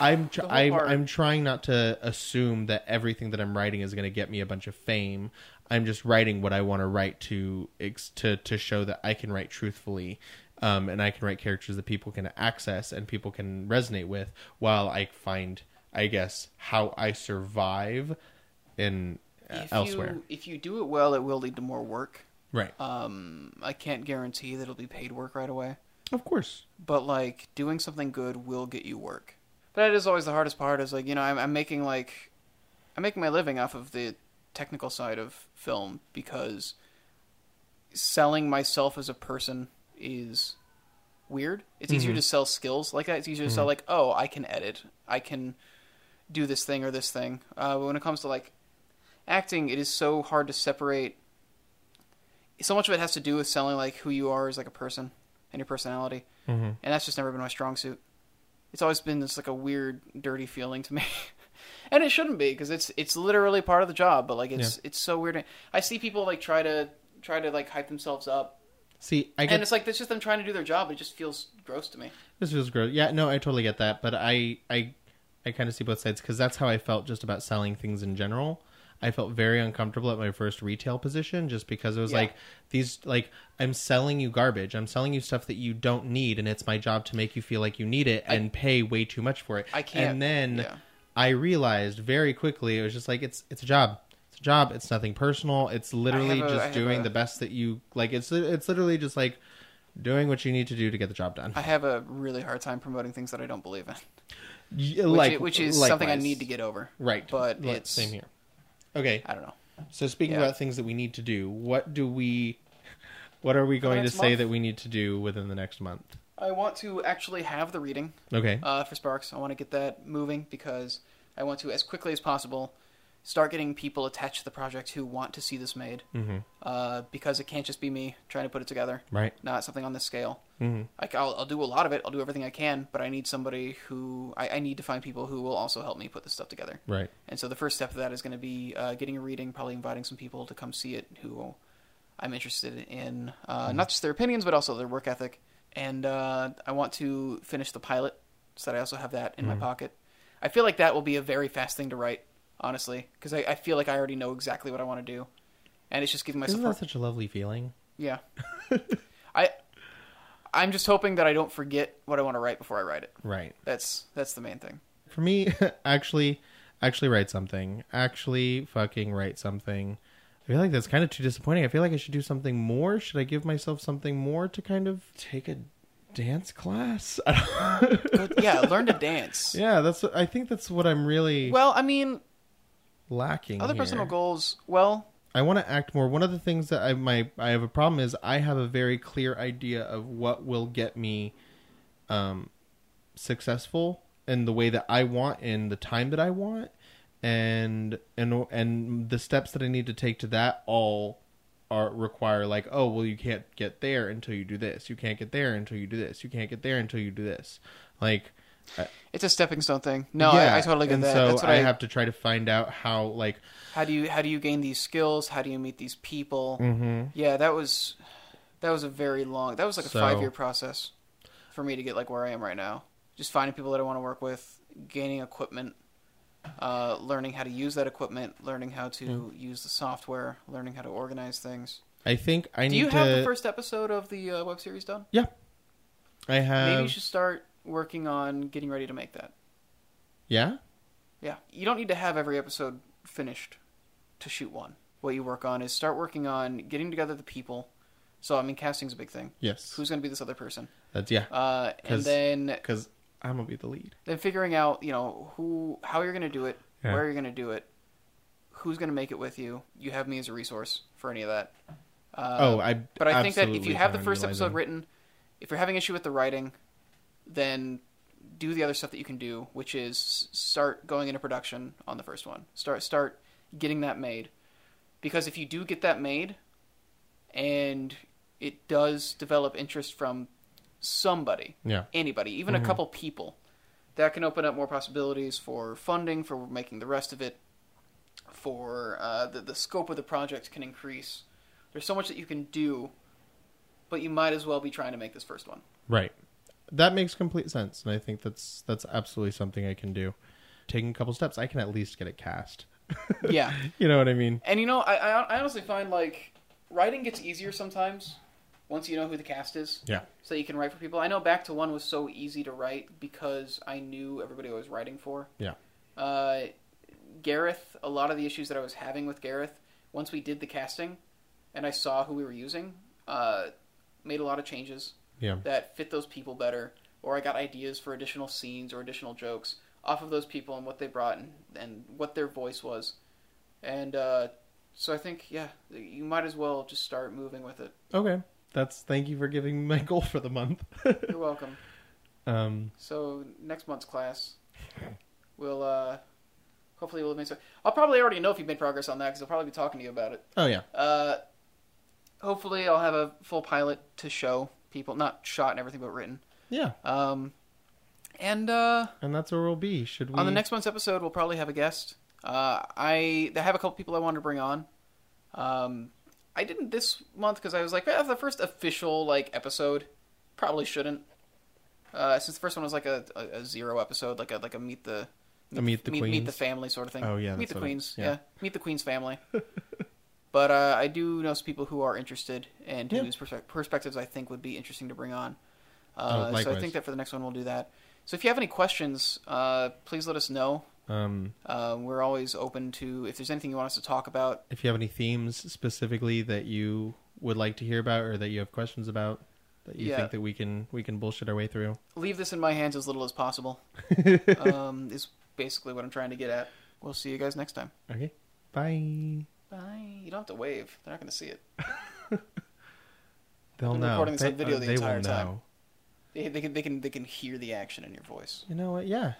I'm tr- I'm, I'm trying not to assume that everything that I'm writing is going to get me a bunch of fame I'm just writing what I want to write to to to show that I can write truthfully um, and I can write characters that people can access and people can resonate with while I find I guess how I survive in uh, if elsewhere. You, if you do it well, it will lead to more work. Right. Um, I can't guarantee that it'll be paid work right away, Of course. but like doing something good will get you work. But that is always the hardest part. Is like you know I'm, I'm making like I'm making my living off of the technical side of film because selling myself as a person is weird. It's easier Mhm. to sell skills like that. It's easier to sell like, oh, I can edit, I can do this thing or this thing. Uh, but when it comes to like acting, it is so hard to separate. So much of it has to do with selling like who you are as like a person and your personality, Mm-hmm. and that's just never been my strong suit. It's always been this like a weird, dirty feeling to me. (laughs) And it shouldn't be because it's it's literally part of the job, but like it's it's so weird. I see people like try to try to like hype themselves up See, I and it's like it's just them trying to do their job. It just feels gross to me. this feels gross. Yeah, no, I totally get that, but I I I kind of see both sides because that's how I felt just about selling things in general. I felt very uncomfortable at my first retail position just because it was Yeah. like these like I'm selling you garbage. I'm selling you stuff that you don't need and it's my job to make you feel like you need it I- and pay way too much for it. I can't- And then yeah. I realized very quickly it was just like it's it's a job. It's a job. It's nothing personal. It's literally a- just doing a- the best that you like it's it's literally just like doing what you need to do to get the job done. I have a really hard time promoting things that I don't believe in, Y- which, like- which is something I need to get over. Right. but Like, it's- same here. Okay. I don't know. So speaking Yeah. about things that we need to do, what do we (laughs) what are we going to next say that we need to do within the next month? I want to actually have the reading Okay. uh, for Sparks. I want to get that moving because I want to, as quickly as possible, start getting people attached to the project who want to see this made. mm-hmm. Uh, because it can't just be me trying to put it together. Right. Not something on this scale. Mm-hmm. Like I'll, I'll do a lot of it. I'll do everything I can, but I need somebody who I, I need to find people who will also help me put this stuff together. Right. And so the first step of that is going to be uh, getting a reading, probably inviting some people to come see it who I'm interested in, uh, not just their opinions, but also their work ethic. And uh, I want to finish the pilot so that I also have that in my pocket. I feel like that will be a very fast thing to write, honestly, because I, I feel like I already know exactly what I want to do. And it's just giving myself. Isn't that such a lovely feeling? Yeah. (laughs) I. I'm just hoping that I don't forget what I want to write before I write it. Right. That's that's the main thing. For me, (laughs) actually, actually write something. Actually, fucking write something. I feel like that's kind of too disappointing. I feel like I should do something more. Should I give myself something more to kind of take a dance class? (laughs) Yeah, learn to (laughs) dance. yeah, that's. I think that's what I'm really Well, I mean, lacking. other here. personal goals. Well, I want to act more. One of the things that I my I have a problem is I have a very clear idea of what will get me um successful in the way that I want in the time that I want and and and the steps that I need to take to that all are require like oh well you can't get there until you do this you can't get there until you do this you can't get there until you do this like it's a stepping stone thing. No, yeah, I, I totally get and that. so That's what I, I, have to try to find out how like How do you how do you gain these skills? How do you meet these people? mhm. Yeah, that was that was a very long. That was like a So- five year process for me to get like where I am right now. Just finding people that I want to work with, gaining equipment, uh, learning how to use that equipment, learning how to use the software, learning how to organize things. I think I Do need you to have the first episode of the uh, web series done? Yeah. I have Maybe you should start working on getting ready to make that. Yeah? Yeah, you don't need to have every episode finished to shoot one. What you work on is start working on getting together the people. So I mean, casting's a big thing. Yes. Who's going to be this other person? That's yeah. Uh, and then Cuz I'm going to be the lead. then figuring out you know who how you're going to do it, Yeah. where you're going to do it, who's going to make it with you. You have me as a resource for any of that. Uh, oh, I but I think that if you have the first episode written, if you're having issue with the writing, then do the other stuff that you can do, which is start going into production on the first one. Start start getting that made, because if you do get that made, and it does develop interest from somebody, Yeah. anybody, even Mhm. a couple people, that can open up more possibilities for funding, for making the rest of it, for uh, the the scope of the project can increase. There's so much that you can do, but you might as well be trying to make this first one. Right. That makes complete sense, and I think that's that's absolutely something I can do. Taking a couple steps, I can at least get it cast. Yeah, (laughs) You know what I mean? and you know, I I I honestly find like writing gets easier sometimes once you know who the cast is. Yeah. So you can write for people. I know Back to One was so easy to write because I knew everybody I was writing for. Yeah. Uh, Gareth, a lot of the issues that I was having with Gareth, once we did the casting, and I saw who we were using, uh, made a lot of changes Yeah. that fit those people better, or I got ideas for additional scenes or additional jokes off of those people and what they brought and, and what their voice was. And uh, so I think, yeah, you might as well just start moving with it. Okay. That's thank you for giving me my (laughs) goal for the month. You're welcome. (laughs) um, So next month's class, we'll uh, hopefully we'll make some. I'll probably already know if you've made progress on that because I'll probably be talking to you about it. oh yeah. Uh, hopefully I'll have a full pilot to show people, not shot and everything, but written. Yeah. Um, and uh, And that's where we'll be. Should we on the next month's episode, we'll probably have a guest. Uh, I I have a couple people I wanted to bring on. Um, I didn't this month because I was like, eh, the first official like episode, probably shouldn't. Uh, since the first one was like a, a, a zero episode, like a like a meet the A meet the meet, meet the family sort of thing. Oh, yeah, meet the what it- queens. yeah. yeah. meet the queens family. (laughs) but uh, I do know some people who are interested and Yeah. whose perspe- perspectives I think would be interesting to bring on. Oh, Uh, so I think that for the next one we'll do that. So if you have any questions, uh, please let us know. Um Uh, we're always open to if there's anything you want us to talk about. if you have any themes specifically that you would like to hear about or that you have questions about that you Yeah. think that we can we can bullshit our way through. Leave this in my hands as little as possible. (laughs) um, is basically what I'm trying to get at. We'll see you guys next time. Okay. Bye. Bye. You don't have to wave. They're not going to see it. (laughs) They'll know. recording this they, on video uh, the entire time. know. They, they can they can they can hear the action in your voice. You know what? Yeah.